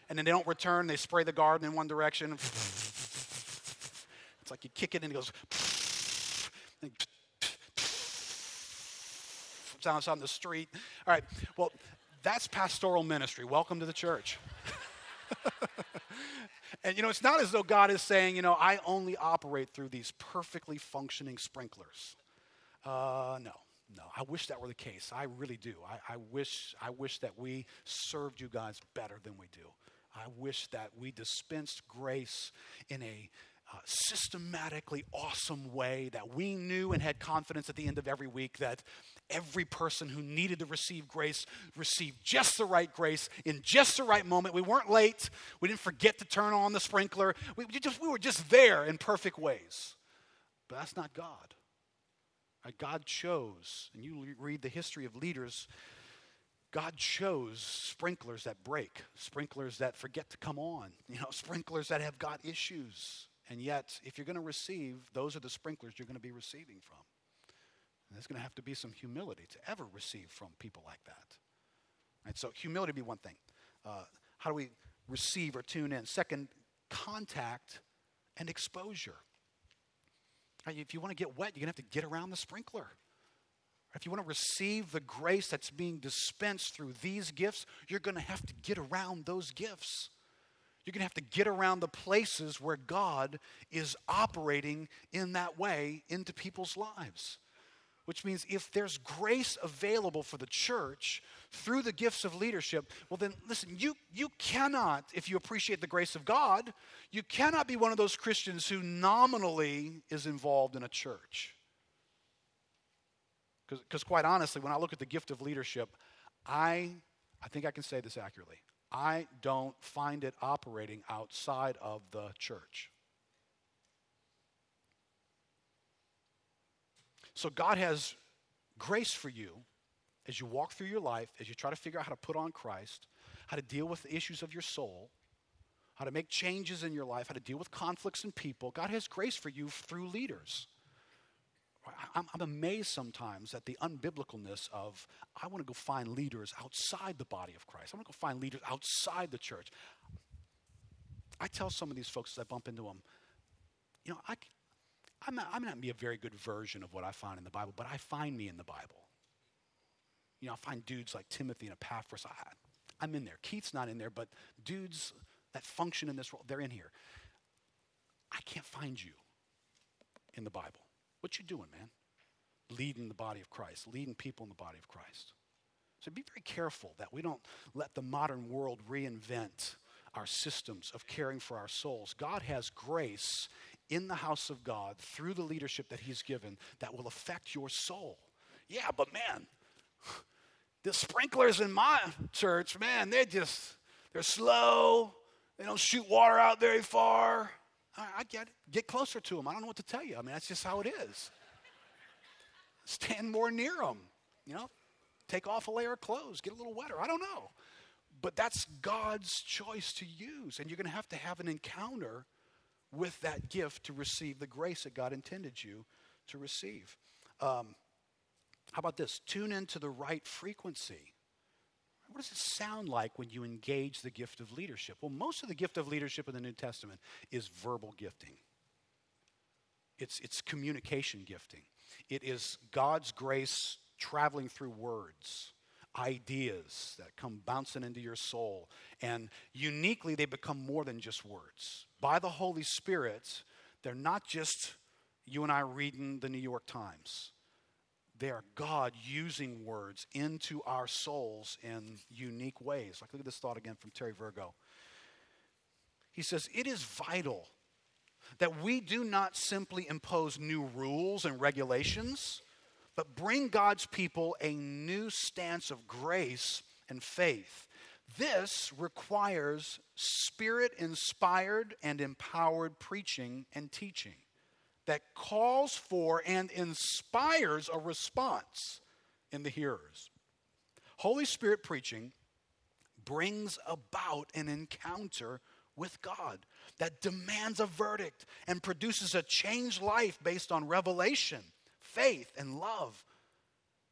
and then they don't return. They spray the garden in one direction. It's like you kick it and it goes, sounds on the street. All right, well, that's pastoral ministry. Welcome to the church. and you know, it's not as though God is saying, you know, I only operate through these perfectly functioning sprinklers. Uh, no, no. I wish that were the case. I really do. I, I wish, I wish that we served you guys better than we do. I wish that we dispensed grace in a uh, systematically awesome way that we knew and had confidence at the end of every week that every person who needed to receive grace received just the right grace in just the right moment. We weren't late. We didn't forget to turn on the sprinkler. We, just, we were just there in perfect ways. But that's not God. God chose, and you read the history of leaders, God chose sprinklers that break, sprinklers that forget to come on, you know, sprinklers that have got issues. And yet, if you're going to receive, those are the sprinklers you're going to be receiving from. And there's going to have to be some humility to ever receive from people like that. Right, so, humility be one thing. Uh, how do we receive or tune in? Second, contact and exposure. If you want to get wet, you're going to have to get around the sprinkler. If you want to receive the grace that's being dispensed through these gifts, you're going to have to get around those gifts. You're going to have to get around the places where God is operating in that way into people's lives. Which means if there's grace available for the church through the gifts of leadership, well, then listen, you, you cannot, if you appreciate the grace of God, you cannot be one of those Christians who nominally is involved in a church. Because, quite honestly, when I look at the gift of leadership, I, I think I can say this accurately. I don't find it operating outside of the church. So God has grace for you as you walk through your life, as you try to figure out how to put on Christ, how to deal with the issues of your soul, how to make changes in your life, how to deal with conflicts in people. God has grace for you through leaders. I'm, I'm amazed sometimes at the unbiblicalness of I want to go find leaders outside the body of Christ. I want to go find leaders outside the church. I tell some of these folks as I bump into them, you know, I, I'm not, I may not be a very good version of what I find in the Bible, but I find me in the Bible. You know, I find dudes like Timothy and Epaphras. I, I'm in there. Keith's not in there, but dudes that function in this world, they're in here. I can't find you in the Bible. What you doing, man? Leading the body of Christ, leading people in the body of Christ. So be very careful that we don't let the modern world reinvent our systems of caring for our souls. God has grace in the house of God through the leadership that He's given that will affect your soul. Yeah, but man, the sprinklers in my church, man, they're just, they're slow. They don't shoot water out very far. I, get it. Get closer to them. I don't know what to tell you. I mean, that's just how it is. Stand more near them. You know, take off a layer of clothes, get a little wetter. I don't know. But that's God's choice to use. And you're going to have to have an encounter with that gift to receive the grace that God intended you to receive. Um, how about this? Tune into the right frequency. What does it sound like when you engage the gift of leadership? Well, most of the gift of leadership in the New Testament is verbal gifting. It's, it's communication gifting. It is God's grace traveling through words, ideas that come bouncing into your soul. And uniquely, they become more than just words. By the Holy Spirit, they're not just you and I reading the New York Times they are God using words into our souls in unique ways. Like, look at this thought again from Terry Virgo. He says, It is vital that we do not simply impose new rules and regulations, but bring God's people a new stance of grace and faith. This requires spirit inspired and empowered preaching and teaching that calls for and inspires a response in the hearers. Holy Spirit preaching brings about an encounter with God that demands a verdict and produces a changed life based on revelation, faith, and love,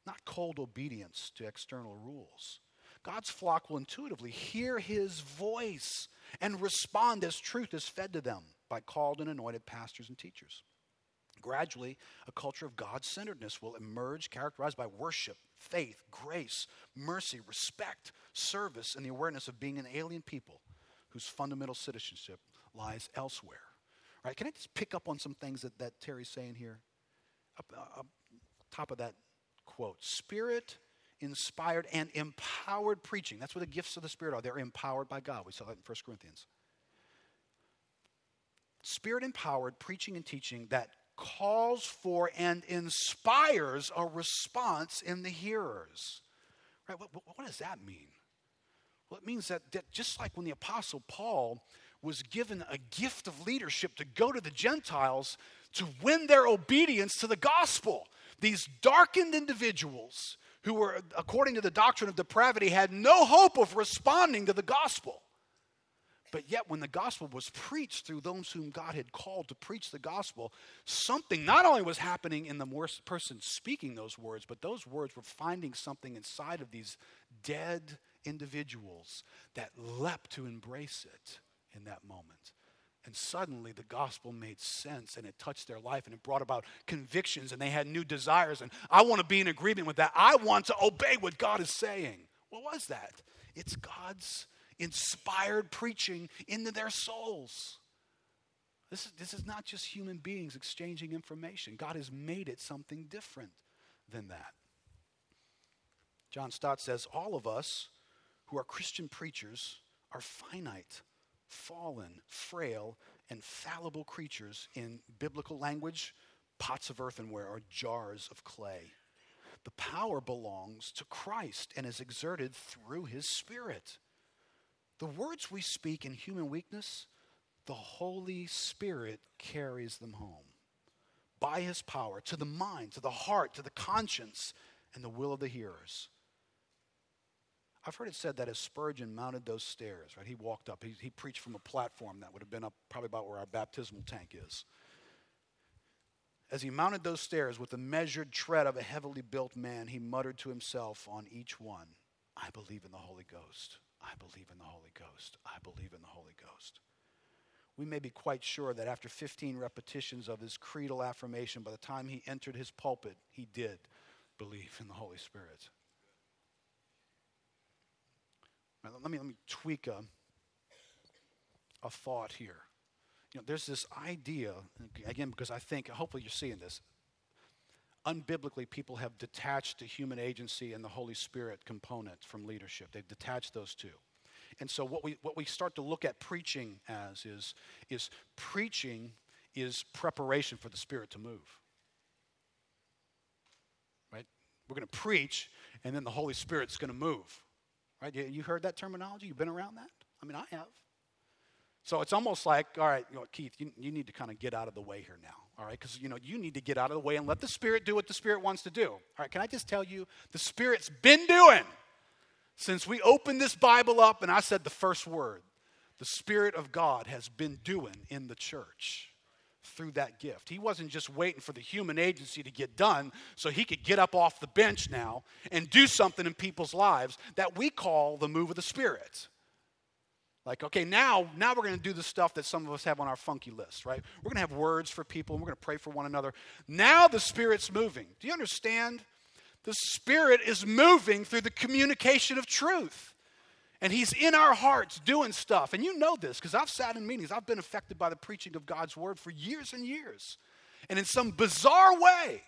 not cold obedience to external rules. God's flock will intuitively hear his voice and respond as truth is fed to them by called and anointed pastors and teachers. Gradually, a culture of God centeredness will emerge, characterized by worship, faith, grace, mercy, respect, service, and the awareness of being an alien people whose fundamental citizenship lies elsewhere. Right? Can I just pick up on some things that, that Terry's saying here? Up, uh, up top of that quote Spirit inspired and empowered preaching. That's what the gifts of the Spirit are. They're empowered by God. We saw that in 1 Corinthians. Spirit empowered preaching and teaching that calls for and inspires a response in the hearers. Right? What, what does that mean? Well, it means that, that just like when the Apostle Paul was given a gift of leadership to go to the Gentiles to win their obedience to the gospel. These darkened individuals who were, according to the doctrine of depravity, had no hope of responding to the gospel. But yet, when the gospel was preached through those whom God had called to preach the gospel, something not only was happening in the person speaking those words, but those words were finding something inside of these dead individuals that leapt to embrace it in that moment. And suddenly the gospel made sense and it touched their life and it brought about convictions and they had new desires. And I want to be in agreement with that. I want to obey what God is saying. What was that? It's God's inspired preaching into their souls. This is, this is not just human beings exchanging information. God has made it something different than that. John Stott says all of us who are Christian preachers are finite fallen, frail, and fallible creatures in biblical language, pots of earthenware or jars of clay. The power belongs to Christ and is exerted through his Spirit. The words we speak in human weakness, the Holy Spirit carries them home by his power to the mind, to the heart, to the conscience, and the will of the hearers. I've heard it said that as Spurgeon mounted those stairs, right, he walked up, he, he preached from a platform that would have been up probably about where our baptismal tank is. As he mounted those stairs with the measured tread of a heavily built man, he muttered to himself on each one, I believe in the Holy Ghost. I believe in the Holy Ghost. I believe in the Holy Ghost. We may be quite sure that after 15 repetitions of his creedal affirmation, by the time he entered his pulpit, he did believe in the Holy Spirit. Let me, let me tweak a, a thought here. You know, there's this idea, again, because I think, hopefully you're seeing this. Unbiblically, people have detached the human agency and the Holy Spirit component from leadership. They've detached those two. And so what we, what we start to look at preaching as is, is preaching is preparation for the Spirit to move. Right? We're going to preach, and then the Holy Spirit's going to move. Right? You heard that terminology? You've been around that? I mean, I have. So it's almost like, all right, you know, Keith, you, you need to kind of get out of the way here now, all right? Because, you know, you need to get out of the way and let the Spirit do what the Spirit wants to do. All right, can I just tell you, the Spirit's been doing since we opened this Bible up and I said the first word. The Spirit of God has been doing in the church through that gift. He wasn't just waiting for the human agency to get done so he could get up off the bench now and do something in people's lives that we call the move of the Spirit. Like, okay, now, now we're going to do the stuff that some of us have on our funky list, right? We're going to have words for people and we're going to pray for one another. Now the Spirit's moving. Do you understand? The Spirit is moving through the communication of truth. And he's in our hearts doing stuff. And you know this because I've sat in meetings. I've been affected by the preaching of God's word for years and years. And in some bizarre way,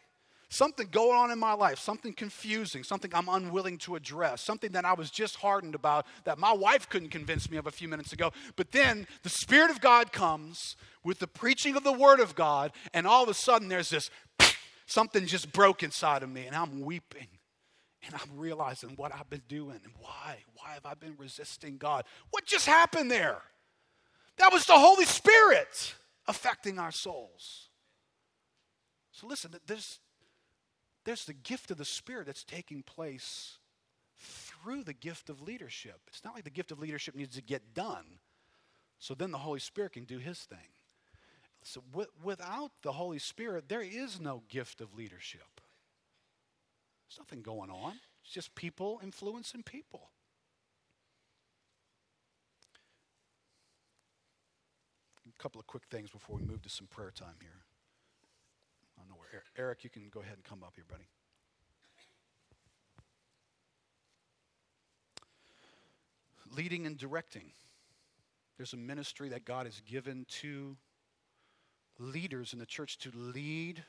something going on in my life, something confusing, something I'm unwilling to address, something that I was just hardened about that my wife couldn't convince me of a few minutes ago. But then the Spirit of God comes with the preaching of the Word of God, and all of a sudden there's this something just broke inside of me, and I'm weeping. And I'm realizing what I've been doing and why. Why have I been resisting God? What just happened there? That was the Holy Spirit affecting our souls. So listen, there's, there's the gift of the Spirit that's taking place through the gift of leadership. It's not like the gift of leadership needs to get done. So then the Holy Spirit can do his thing. So w- without the Holy Spirit, there is no gift of leadership. There's nothing going on. It's just people influencing people. A couple of quick things before we move to some prayer time here. I don't know where Eric, you can go ahead and come up here, buddy. Leading and directing. There's a ministry that God has given to leaders in the church to lead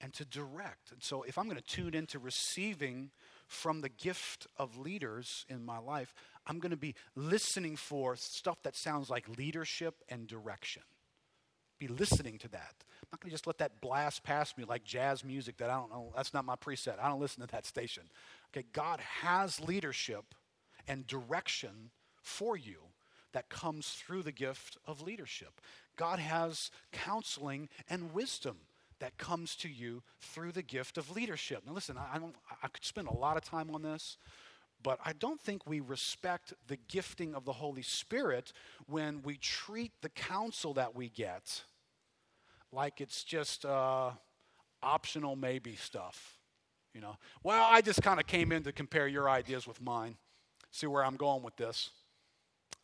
and to direct. And so, if I'm going to tune into receiving from the gift of leaders in my life, I'm going to be listening for stuff that sounds like leadership and direction. Be listening to that. I'm not going to just let that blast past me like jazz music that I don't know. That's not my preset. I don't listen to that station. Okay, God has leadership and direction for you that comes through the gift of leadership. God has counseling and wisdom that comes to you through the gift of leadership. Now, listen, I, don't, I could spend a lot of time on this, but I don't think we respect the gifting of the Holy Spirit when we treat the counsel that we get like it's just uh, optional maybe stuff. You know, well, I just kind of came in to compare your ideas with mine, see where I'm going with this.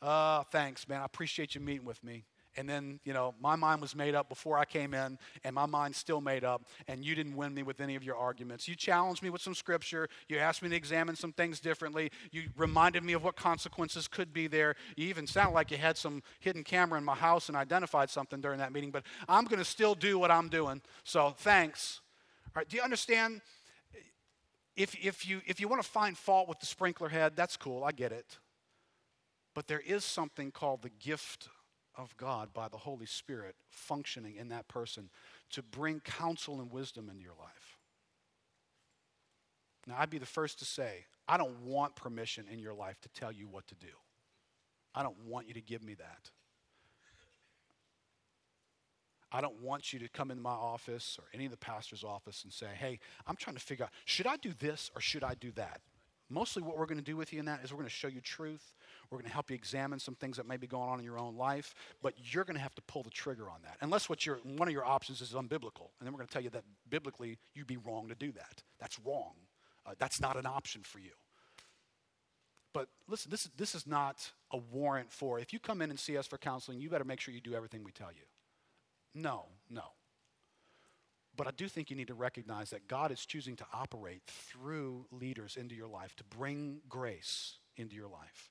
Uh, thanks, man. I appreciate you meeting with me. And then, you know, my mind was made up before I came in, and my mind's still made up, and you didn't win me with any of your arguments. You challenged me with some scripture. You asked me to examine some things differently. You reminded me of what consequences could be there. You even sounded like you had some hidden camera in my house and identified something during that meeting, but I'm going to still do what I'm doing. So thanks. All right, do you understand? If, if, you, if you want to find fault with the sprinkler head, that's cool. I get it. But there is something called the gift of God by the Holy Spirit functioning in that person to bring counsel and wisdom into your life. Now, I'd be the first to say, I don't want permission in your life to tell you what to do. I don't want you to give me that. I don't want you to come into my office or any of the pastor's office and say, hey, I'm trying to figure out, should I do this or should I do that? Mostly what we're going to do with you in that is we're going to show you truth. We're going to help you examine some things that may be going on in your own life, but you're going to have to pull the trigger on that. Unless what your, one of your options is unbiblical. And then we're going to tell you that biblically you'd be wrong to do that. That's wrong. Uh, that's not an option for you. But listen, this, this is not a warrant for if you come in and see us for counseling, you better make sure you do everything we tell you. No, no. But I do think you need to recognize that God is choosing to operate through leaders into your life to bring grace into your life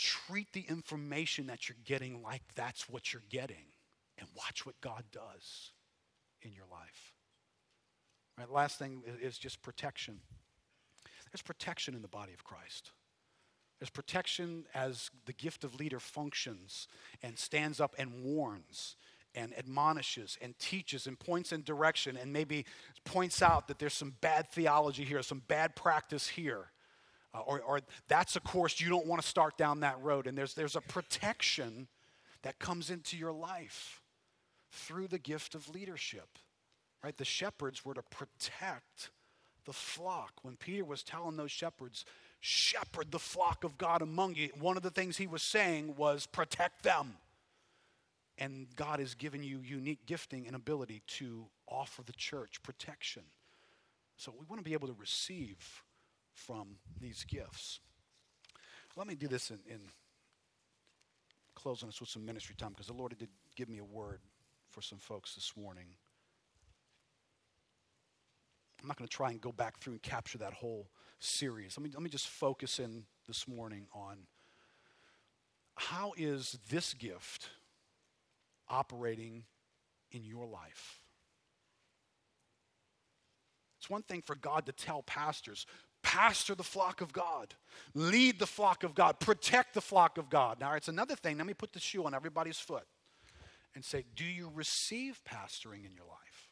treat the information that you're getting like that's what you're getting and watch what God does in your life. Right, last thing is just protection. There's protection in the body of Christ. There's protection as the gift of leader functions and stands up and warns and admonishes and teaches and points in direction and maybe points out that there's some bad theology here, some bad practice here uh, or, or that's a course you don't want to start down that road. And there's, there's a protection that comes into your life through the gift of leadership. Right? The shepherds were to protect the flock. When Peter was telling those shepherds, shepherd the flock of God among you, one of the things he was saying was protect them. And God has given you unique gifting and ability to offer the church protection. So we want to be able to receive from these gifts. Let me do this in, in closing us with some ministry time because the Lord did give me a word for some folks this morning. I'm not going to try and go back through and capture that whole series. Let me, let me just focus in this morning on how is this gift operating in your life? It's one thing for God to tell pastors, pastor the flock of God, lead the flock of God, protect the flock of God. Now, it's another thing. Let me put the shoe on everybody's foot and say, Do you receive pastoring in your life?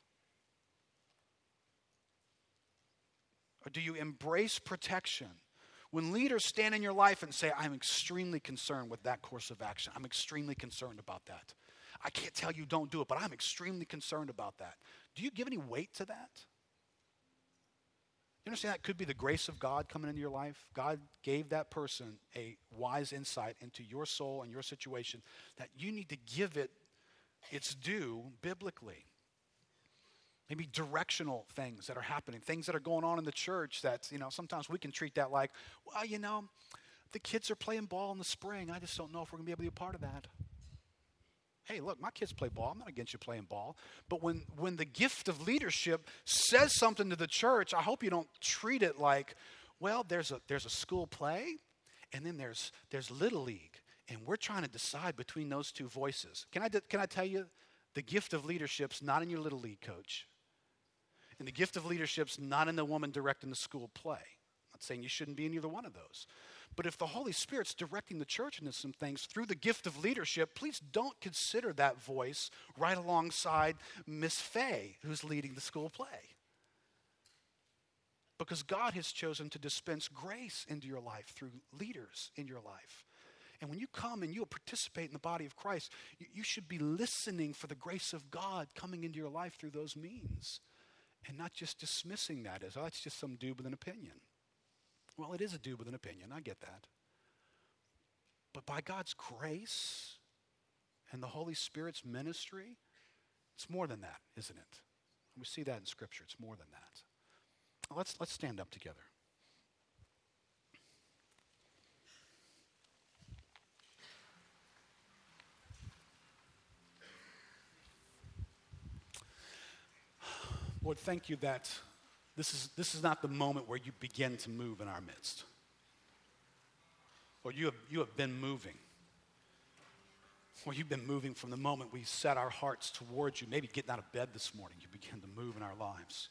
Or do you embrace protection? When leaders stand in your life and say, I'm extremely concerned with that course of action, I'm extremely concerned about that. I can't tell you don't do it, but I'm extremely concerned about that. Do you give any weight to that? Understand that could be the grace of God coming into your life? God gave that person a wise insight into your soul and your situation that you need to give it its due biblically. Maybe directional things that are happening, things that are going on in the church that, you know, sometimes we can treat that like, well, you know, the kids are playing ball in the spring. I just don't know if we're going to be able to be a part of that hey, look, my kids play ball. I'm not against you playing ball. But when, when the gift of leadership says something to the church, I hope you don't treat it like, well, there's a, there's a school play, and then there's, there's Little League. And we're trying to decide between those two voices. Can I, can I tell you, the gift of leadership's not in your Little League coach. And the gift of leadership's not in the woman directing the school play. I'm not saying you shouldn't be in either one of those. But if the Holy Spirit's directing the church into some things through the gift of leadership, please don't consider that voice right alongside Miss Fay, who's leading the school play. Because God has chosen to dispense grace into your life through leaders in your life. And when you come and you participate in the body of Christ, you, you, should be listening for the grace of God coming into your life through those means and not just dismissing that as, oh, that's just some dude with an opinion. Well, it is a dude with an opinion. I get that. But by God's grace and the Holy Spirit's ministry, it's more than that, isn't it? We see that in Scripture. It's more than that. Let's, let's stand up together. Lord, thank you that this is, this is not the moment where you begin to move in our midst. Or you have, you have been moving. Well, you've been moving from the moment we set our hearts towards you. Maybe getting out of bed this morning, you began to move in our lives.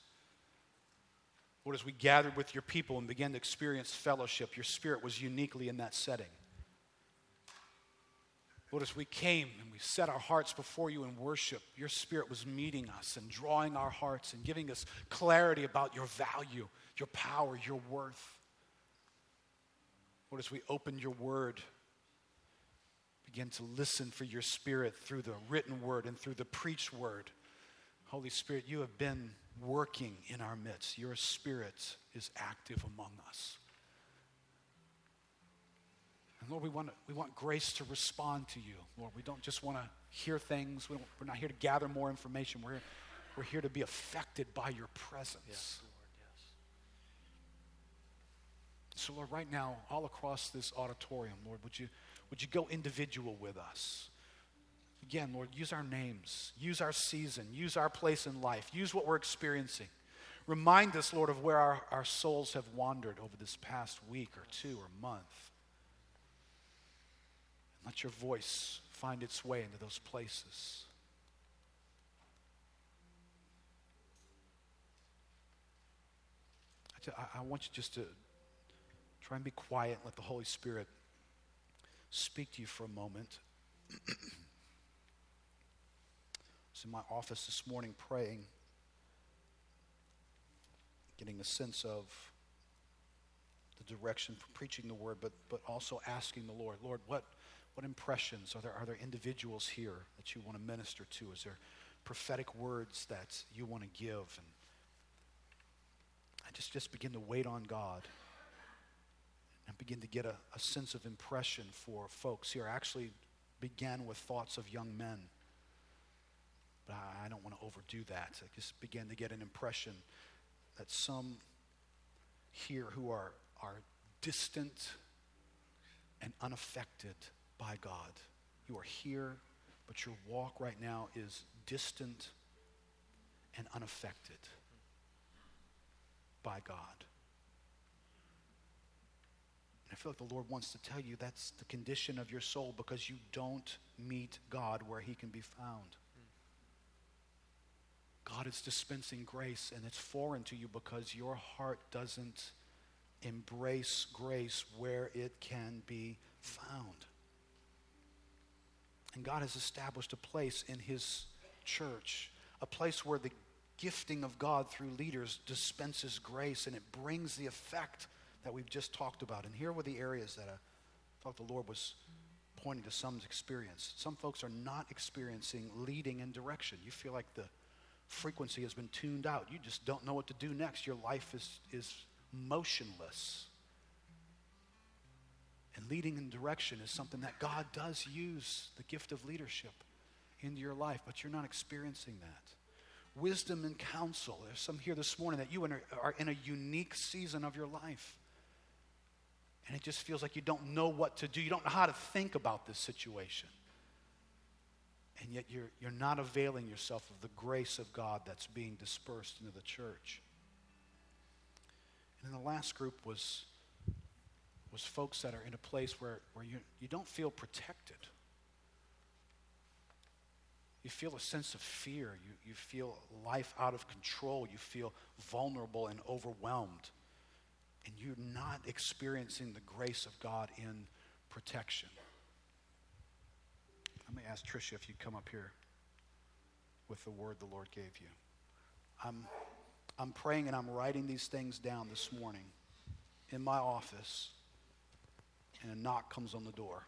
Lord, as we gathered with your people and began to experience fellowship, your spirit was uniquely in that setting. Lord, as we came and we set our hearts before you in worship, your Spirit was meeting us and drawing our hearts and giving us clarity about your value, your power, your worth. Lord, as we open your word, begin to listen for your Spirit through the written word and through the preached word. Holy Spirit, you have been working in our midst. Your Spirit is active among us. And Lord, we want, we want grace to respond to you. Lord, we don't just want to hear things. We are not here to gather more information. We're, we're here to be affected by your presence. Yes, Lord, yes. So, Lord, right now, all across this auditorium, Lord, would you, would you go individual with us? Again, Lord, use our names, use our season, use our place in life, use what we're experiencing. Remind us, Lord, of where our, our souls have wandered over this past week or two or month. Let your voice find its way into those places. I, I want you just to try and be quiet, let the Holy Spirit speak to you for a moment. I was in my office this morning praying, getting a sense of the direction for preaching the word, but, but also asking the Lord, Lord, what, what impressions are there? Are there individuals here that you want to minister to? Is there prophetic words that you want to give? And I just, just begin to wait on God and begin to get a, a sense of impression for folks here. I actually began with thoughts of young men. But I, I don't want to overdo that. I just began to get an impression that some here who are, are distant and unaffected by God. You are here, but your walk right now is distant and unaffected by God. And I feel like the Lord wants to tell you that's the condition of your soul because you don't meet God where he can be found. God is dispensing grace and it's foreign to you because your heart doesn't embrace grace where it can be found. And God has established a place in His church, a place where the gifting of God through leaders dispenses grace and it brings the effect that we've just talked about. And here were the areas that I thought the Lord was pointing to some's experience. Some folks are not experiencing leading and direction. You feel like the frequency has been tuned out. You just don't know what to do next. Your life is, is motionless. And leading and direction is something that God does use the gift of leadership into your life, but you're not experiencing that. Wisdom and counsel. There's some here this morning that you are in a unique season of your life. And it just feels like you don't know what to do. You don't know how to think about this situation. And yet you're, you're not availing yourself of the grace of God that's being dispersed into the church. And then the last group was, was folks that are in a place where, where you, you don't feel protected. You feel a sense of fear. You, you feel life out of control. You feel vulnerable and overwhelmed and you're not experiencing the grace of God in protection. Let me ask Tricia if you'd come up here with the word the Lord gave you. I'm, I'm praying and I'm writing these things down this morning in my office, and a knock comes on the door.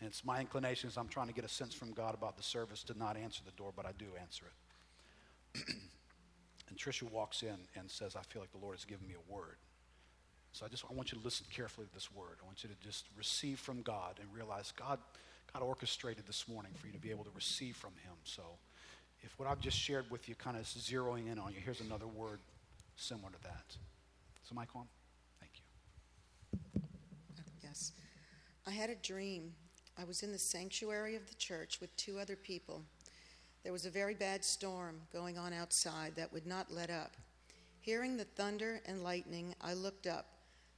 And it's my inclination as I'm trying to get a sense from God about the service to not answer the door, but I do answer it. And Tricia walks in and says, I feel like the Lord has given me a word. So I just I want you to listen carefully to this word. I want you to just receive from God and realize God, God orchestrated this morning for you to be able to receive from Him. So if what I've just shared with you kind of is zeroing in on you, here's another word similar to that. Is the mic on? Thank you. Yes. I had a dream. I was in the sanctuary of the church with two other people. There was a very bad storm going on outside that would not let up. Hearing the thunder and lightning, I looked up.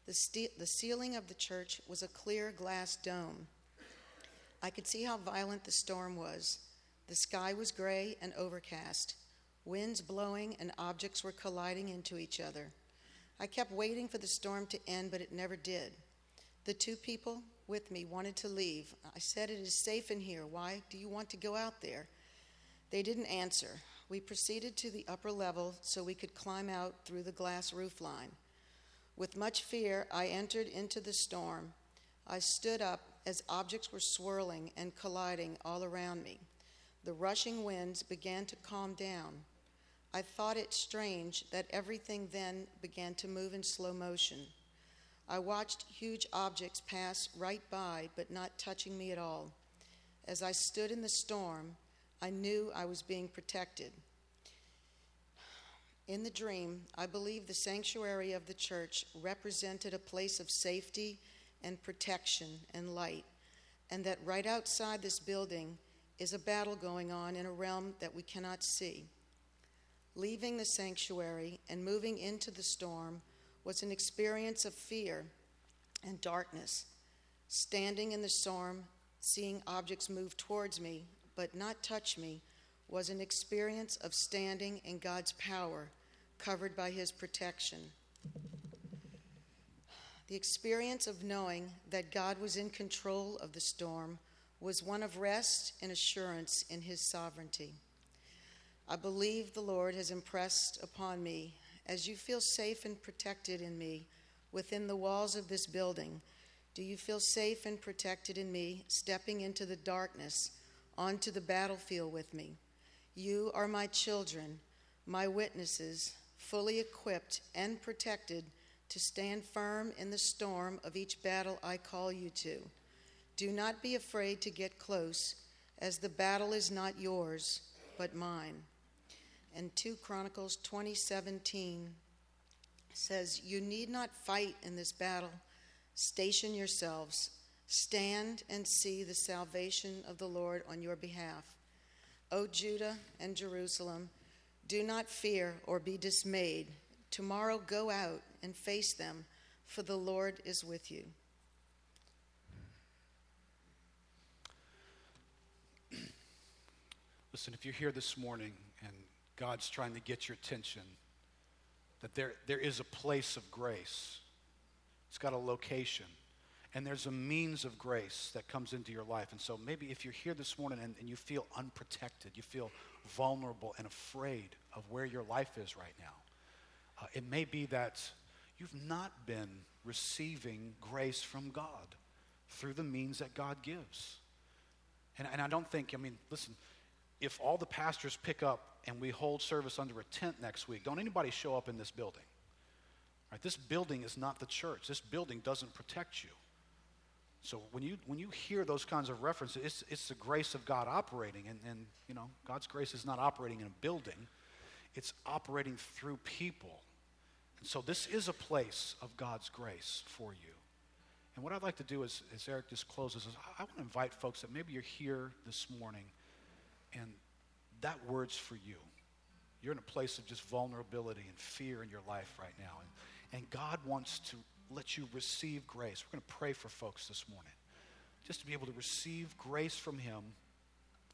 The, ste- the ceiling of the church was a clear glass dome. I could see how violent the storm was. The sky was gray and overcast, winds blowing, and objects were colliding into each other. I kept waiting for the storm to end, but it never did. The two people with me wanted to leave. I said, It is safe in here. Why do you want to go out there? They didn't answer. We proceeded to the upper level so we could climb out through the glass roof line. With much fear, I entered into the storm. I stood up as objects were swirling and colliding all around me. The rushing winds began to calm down. I thought it strange that everything then began to move in slow motion. I watched huge objects pass right by, but not touching me at all. As I stood in the storm, I knew I was being protected. In the dream, I believe the sanctuary of the church represented a place of safety and protection and light, and that right outside this building is a battle going on in a realm that we cannot see. Leaving the sanctuary and moving into the storm was an experience of fear and darkness. Standing in the storm, seeing objects move towards me but not touch me was an experience of standing in God's power, covered by His protection. The experience of knowing that God was in control of the storm was one of rest and assurance in His sovereignty. I believe the Lord has impressed upon me, as you feel safe and protected in me within the walls of this building, do you feel safe and protected in me stepping into the darkness? onto the battlefield with me. You are my children, my witnesses, fully equipped and protected to stand firm in the storm of each battle I call you to. Do not be afraid to get close, as the battle is not yours, but mine. And 2 Chronicles 20:17 says, "You need not fight in this battle. Station yourselves Stand and see the salvation of the Lord on your behalf. O Judah and Jerusalem, do not fear or be dismayed. Tomorrow go out and face them, for the Lord is with you. Listen, if you're here this morning God's trying to get your attention, that there, there is a place of grace. It's got a location. And there's a means of grace that comes into your life. And so maybe if you're here this morning and, and you feel unprotected, you feel vulnerable and afraid of where your life is right now, uh, it may be that you've not been receiving grace from God through the means that God gives. And, and I don't think, I mean, listen, if all the pastors pick up and we hold service under a tent next week, don't anybody show up in this building. Right? This building is not the church. This building doesn't protect you. So when you when you hear those kinds of references, it's, it's the grace of God operating, and, and you know God's grace is not operating in a building; it's operating through people. And so this is a place of God's grace for you. And what I'd like to do is, as Eric just closes, is I want to invite folks that maybe you're here this morning, and that word's for you. You're in a place of just vulnerability and fear in your life right now. And, and God wants to let you receive grace. We're going to pray for folks this morning. Just to be able to receive grace from Him,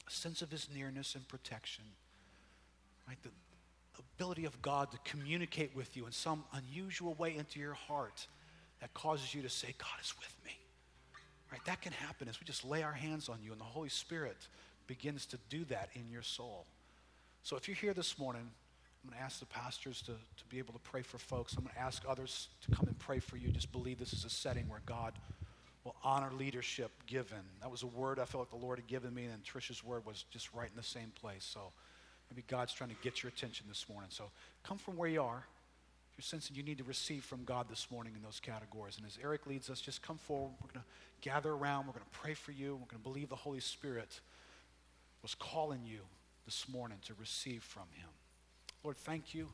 a sense of His nearness and protection, right? The ability of God to communicate with you in some unusual way into your heart that causes you to say, God is with me. Right? That can happen as we just lay our hands on you and the Holy Spirit begins to do that in your soul. So if you're here this morning, I'm going to ask the pastors to, to be able to pray for folks. I'm going to ask others to come and pray for you. Just believe this is a setting where God will honor leadership given. That was a word I felt like the Lord had given me, and Trisha's word was just right in the same place. So maybe God's trying to get your attention this morning. So come from where you are. If you're sensing you need to receive from God this morning in those categories. And as Eric leads us, just come forward. We're going to gather around. We're going to pray for you. We're going to believe the Holy Spirit was calling you this morning to receive from Him. Lord, thank you.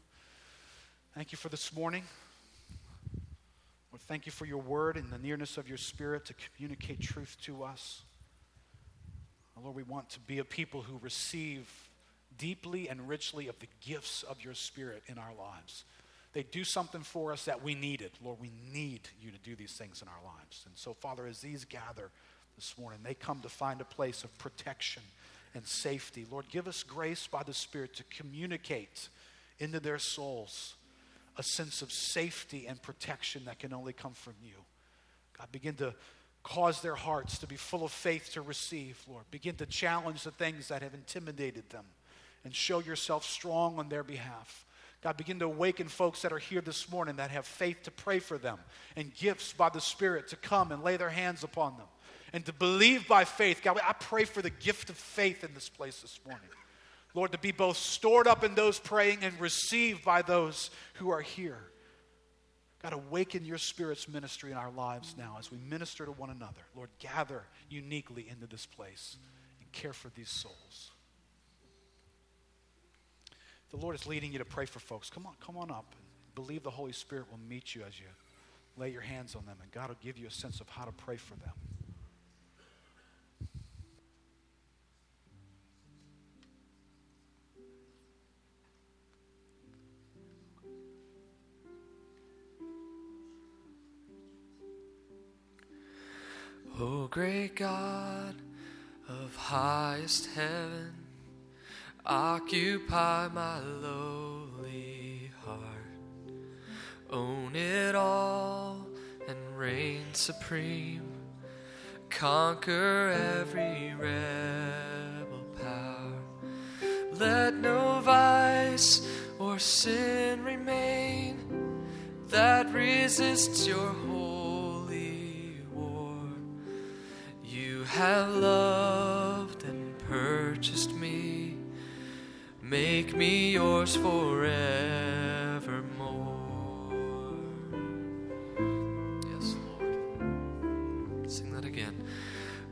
Thank you for this morning. Lord, thank you for your word and the nearness of your spirit to communicate truth to us. Lord, we want to be a people who receive deeply and richly of the gifts of your spirit in our lives. They do something for us that we needed. Lord, we need you to do these things in our lives. And so, Father, as these gather this morning, they come to find a place of protection and safety. Lord, give us grace by the Spirit to communicate into their souls a sense of safety and protection that can only come from you. God, begin to cause their hearts to be full of faith to receive, Lord. Begin to challenge the things that have intimidated them and show yourself strong on their behalf. God, begin to awaken folks that are here this morning that have faith to pray for them and gifts by the Spirit to come and lay their hands upon them and to believe by faith. God, I pray for the gift of faith in this place this morning. Lord, to be both stored up in those praying and received by those who are here. God, awaken your Spirit's ministry in our lives now as we minister to one another. Lord, gather uniquely into this place and care for these souls. The Lord is leading you to pray for folks. Come on, come on up. Believe the Holy Spirit will meet you as you lay your hands on them, and God will give you a sense of how to pray for them. Great God of highest heaven, occupy my lowly heart. Own it all and reign supreme. Conquer every rebel power. Let no vice or sin remain that resists your holy Have loved and purchased me. Make me yours forevermore. Yes, Lord. Sing that again.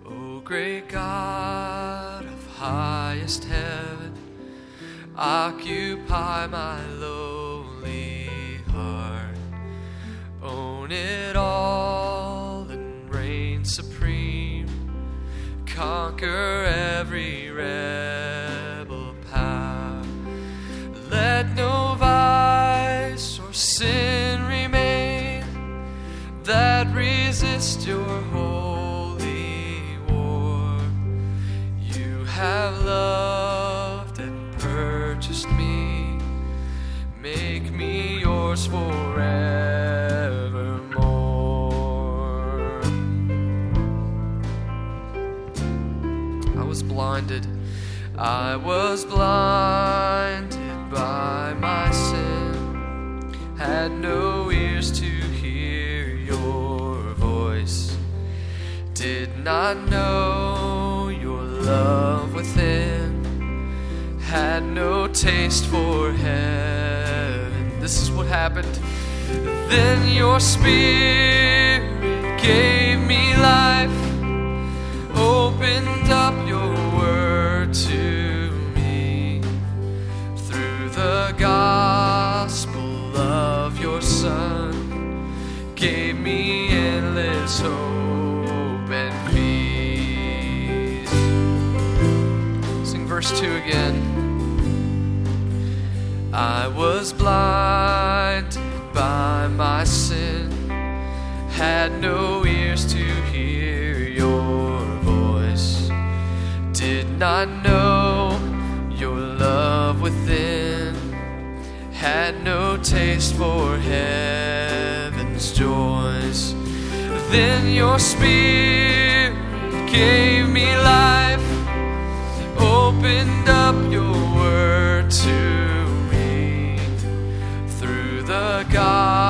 O great God of highest heaven, occupy my lowly Conquer every blinded. I was blinded by my sin, had no ears to hear your voice, did not know your love within, had no taste for heaven. This is what happened. Then your spirit gave me life, opened up gospel of your Son, gave me endless hope and peace. Sing verse 2 again. I was blinded by my sin, had no ears to hear your voice, did not know no taste for heaven's joys. Then your spirit gave me life, opened up your word to me through the gospel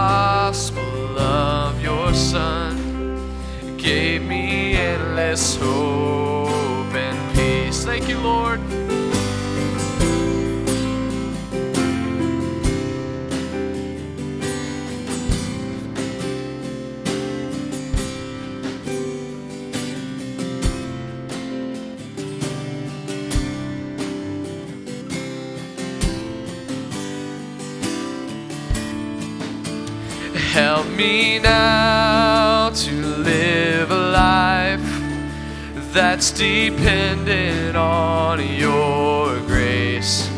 me now to live a life that's dependent on your grace.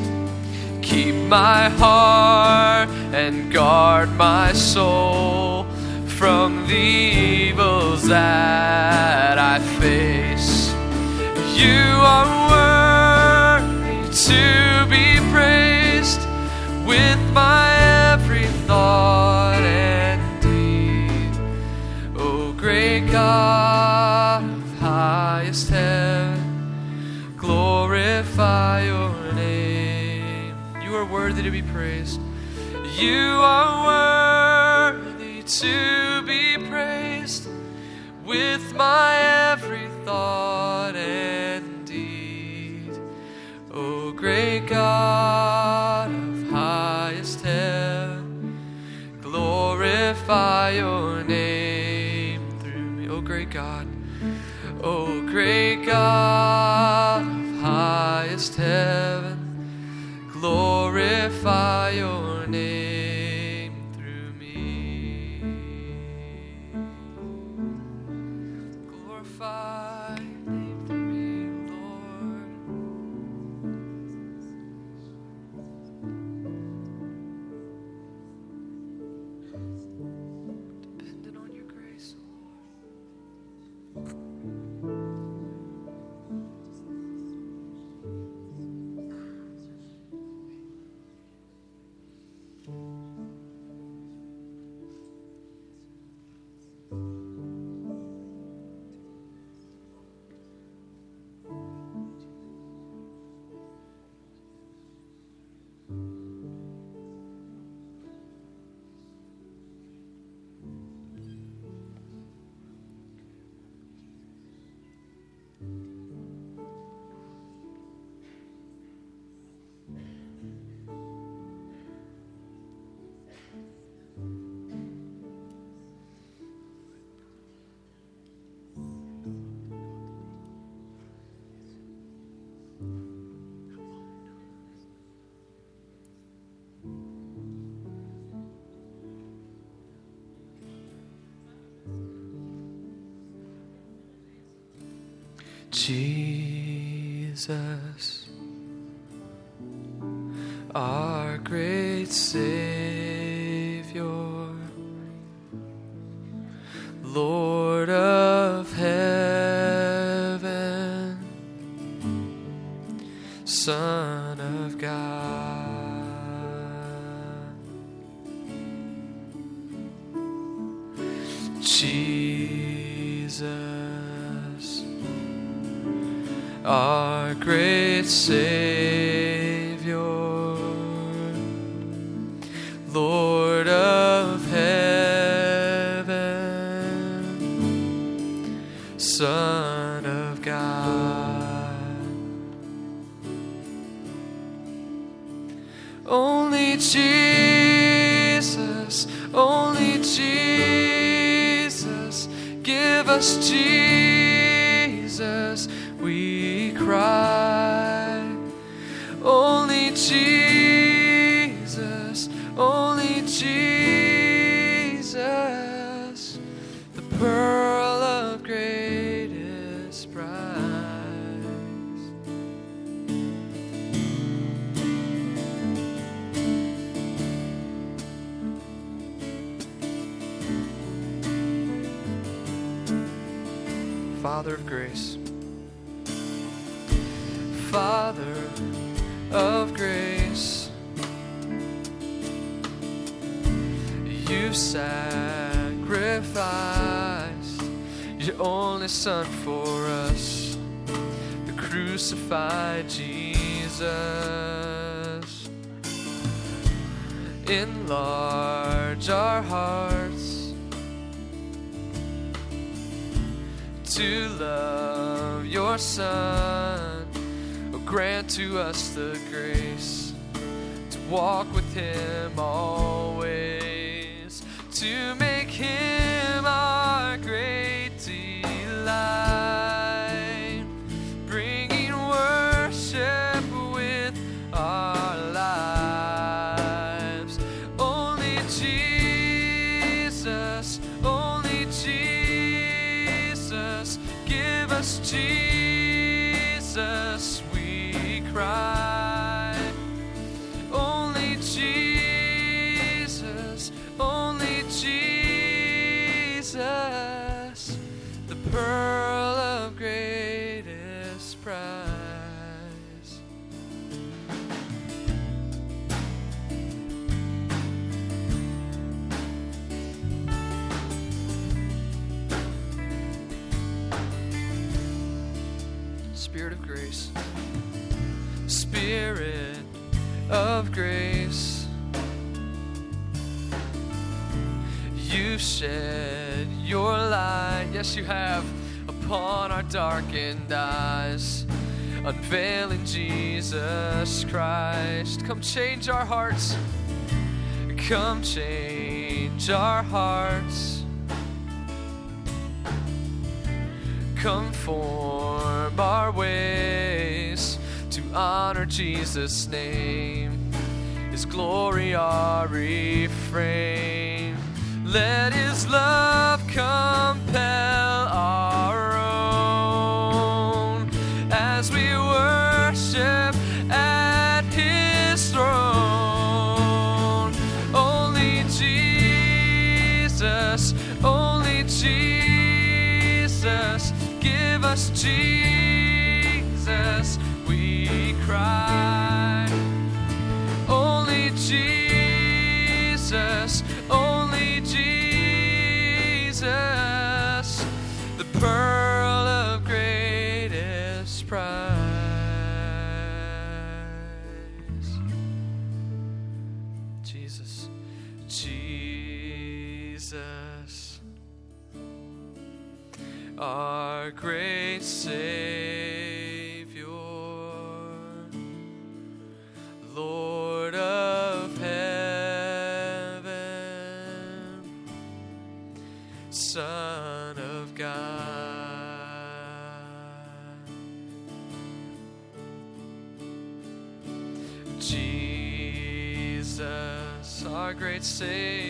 Keep my heart and guard my soul from the evils that I face. You are worthy to be praised with my every thought God of highest heaven, glorify your name. You are worthy to be praised. You are worthy to be praised with my every thought and deed. O great God of highest heaven, glorify your O great God of highest heaven, glorify your name Jesus, our great Savior, for us, the crucified Jesus. Enlarge our hearts to love your Son. Oh, grant to us the grace to walk with Him always, to make Him of grace, you shed your light, yes, you have, upon our darkened eyes, unveiling Jesus Christ. Come change our hearts, come change our hearts. conform our ways to honor Jesus' name. His glory our refrain. Let His love compel our great Savior, Lord of heaven, Son of God. Jesus, our great Savior,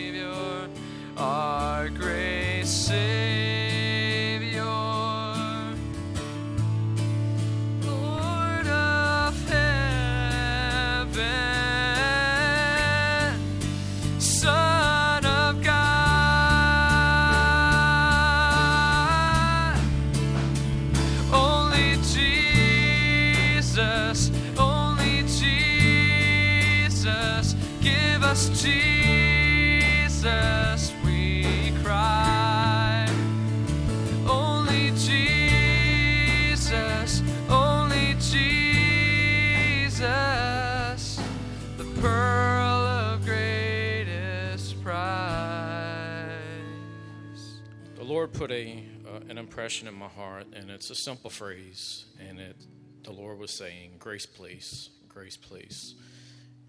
it's a simple phrase, and it the Lord was saying, "Grace, please, grace, please,"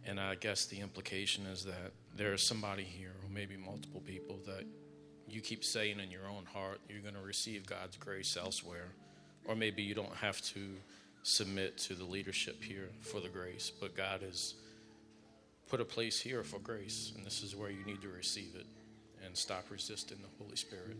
and I guess the implication is that there is somebody here, or maybe multiple people, that you keep saying in your own heart you're going to receive God's grace elsewhere, or maybe you don't have to submit to the leadership here for the grace, but God has put a place here for grace, and this is where you need to receive it and stop resisting the Holy Spirit.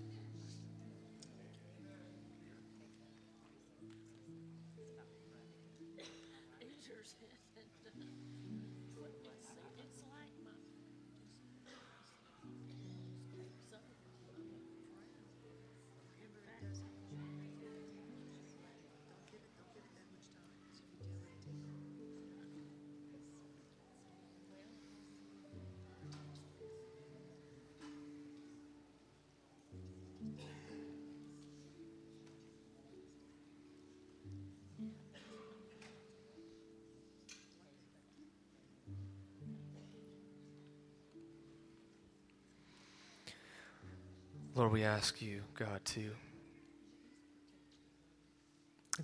Lord, we ask you, God, to,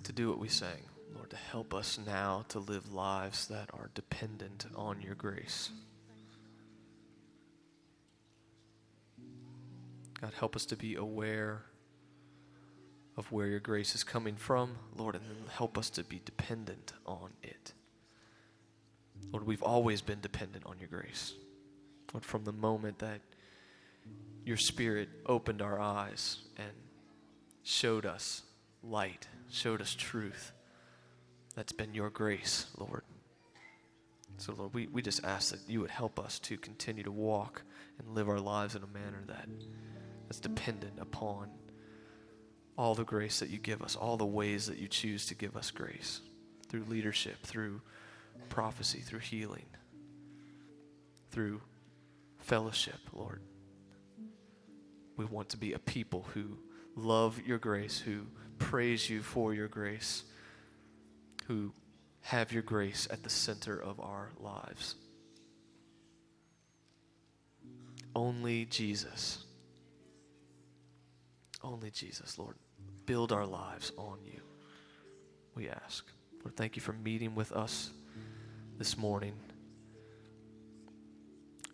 to do what we sang. Lord, to help us now to live lives that are dependent on your grace. God, help us to be aware of where your grace is coming from, Lord, and then help us to be dependent on it. Lord, we've always been dependent on your grace. Lord, from the moment that your Spirit opened our eyes and showed us light, showed us truth. That's been your grace, Lord. So, Lord, we, we just ask that you would help us to continue to walk and live our lives in a manner that that's dependent upon all the grace that you give us, all the ways that you choose to give us grace through leadership, through prophecy, through healing, through fellowship, Lord. We want to be a people who love your grace, who praise you for your grace, who have your grace at the center of our lives. Only Jesus. Only Jesus, Lord. Build our lives on you, we ask. Lord, thank you for meeting with us this morning.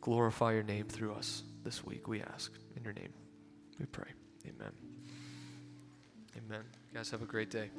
Glorify your name through us this week, we ask. In your name. We pray. Amen. Amen. You guys have a great day.